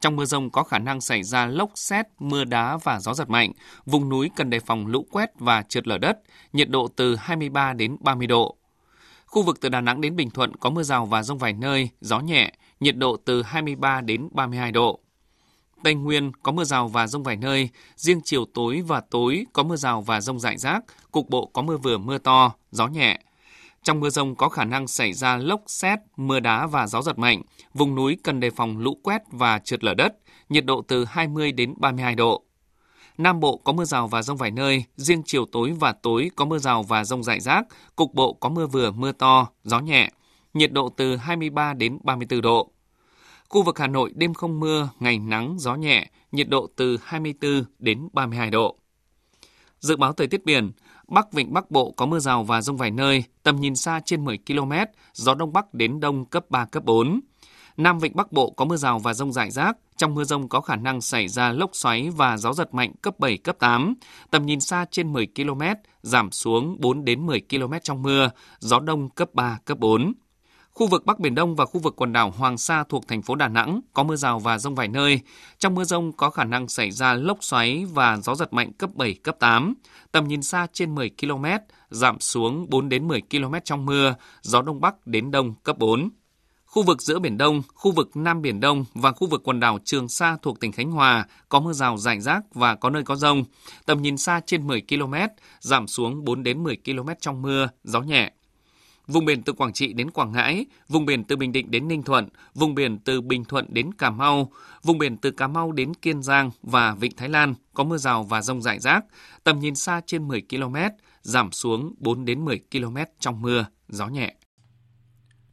Trong mưa rông có khả năng xảy ra lốc xét, mưa đá và gió giật mạnh. Vùng núi cần đề phòng lũ quét và trượt lở đất, nhiệt độ từ 23 đến 30 độ. Khu vực từ Đà Nẵng đến Bình Thuận có mưa rào và rông vài nơi, gió nhẹ, nhiệt độ từ 23 đến 32 độ. Tây Nguyên có mưa rào và rông vài nơi, riêng chiều tối và tối có mưa rào và rông rải rác, cục bộ có mưa vừa mưa to, gió nhẹ, trong mưa rông có khả năng xảy ra lốc xét, mưa đá và gió giật mạnh. Vùng núi cần đề phòng lũ quét và trượt lở đất, nhiệt độ từ 20 đến 32 độ. Nam Bộ có mưa rào và rông vài nơi, riêng chiều tối và tối có mưa rào và rông rải rác, cục bộ có mưa vừa mưa to, gió nhẹ, nhiệt độ từ 23 đến 34 độ. Khu vực Hà Nội đêm không mưa, ngày nắng, gió nhẹ, nhiệt độ từ 24 đến 32 độ. Dự báo thời tiết biển, Bắc Vịnh Bắc Bộ có mưa rào và rông vài nơi, tầm nhìn xa trên 10 km, gió Đông Bắc đến Đông cấp 3, cấp 4. Nam Vịnh Bắc Bộ có mưa rào và rông rải rác, trong mưa rông có khả năng xảy ra lốc xoáy và gió giật mạnh cấp 7, cấp 8. Tầm nhìn xa trên 10 km, giảm xuống 4 đến 10 km trong mưa, gió đông cấp 3, cấp 4. Khu vực Bắc Biển Đông và khu vực quần đảo Hoàng Sa thuộc thành phố Đà Nẵng có mưa rào và rông vài nơi. Trong mưa rông có khả năng xảy ra lốc xoáy và gió giật mạnh cấp 7, cấp 8. Tầm nhìn xa trên 10 km, giảm xuống 4 đến 10 km trong mưa, gió Đông Bắc đến Đông cấp 4. Khu vực giữa Biển Đông, khu vực Nam Biển Đông và khu vực quần đảo Trường Sa thuộc tỉnh Khánh Hòa có mưa rào rải rác và có nơi có rông. Tầm nhìn xa trên 10 km, giảm xuống 4 đến 10 km trong mưa, gió nhẹ. Vùng biển từ Quảng Trị đến Quảng Ngãi, vùng biển từ Bình Định đến Ninh Thuận, vùng biển từ Bình Thuận đến Cà Mau, vùng biển từ Cà Mau đến Kiên Giang và Vịnh Thái Lan có mưa rào và rông rải rác, tầm nhìn xa trên 10 km, giảm xuống 4 đến 10 km trong mưa, gió nhẹ.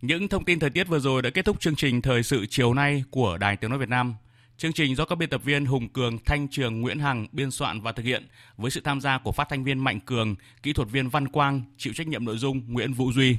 Những thông tin thời tiết vừa rồi đã kết thúc chương trình thời sự chiều nay của Đài Tiếng nói Việt Nam. Chương trình do các biên tập viên Hùng Cường, Thanh Trường, Nguyễn Hằng biên soạn và thực hiện với sự tham gia của phát thanh viên Mạnh Cường, kỹ thuật viên Văn Quang, chịu trách nhiệm nội dung Nguyễn Vũ Duy.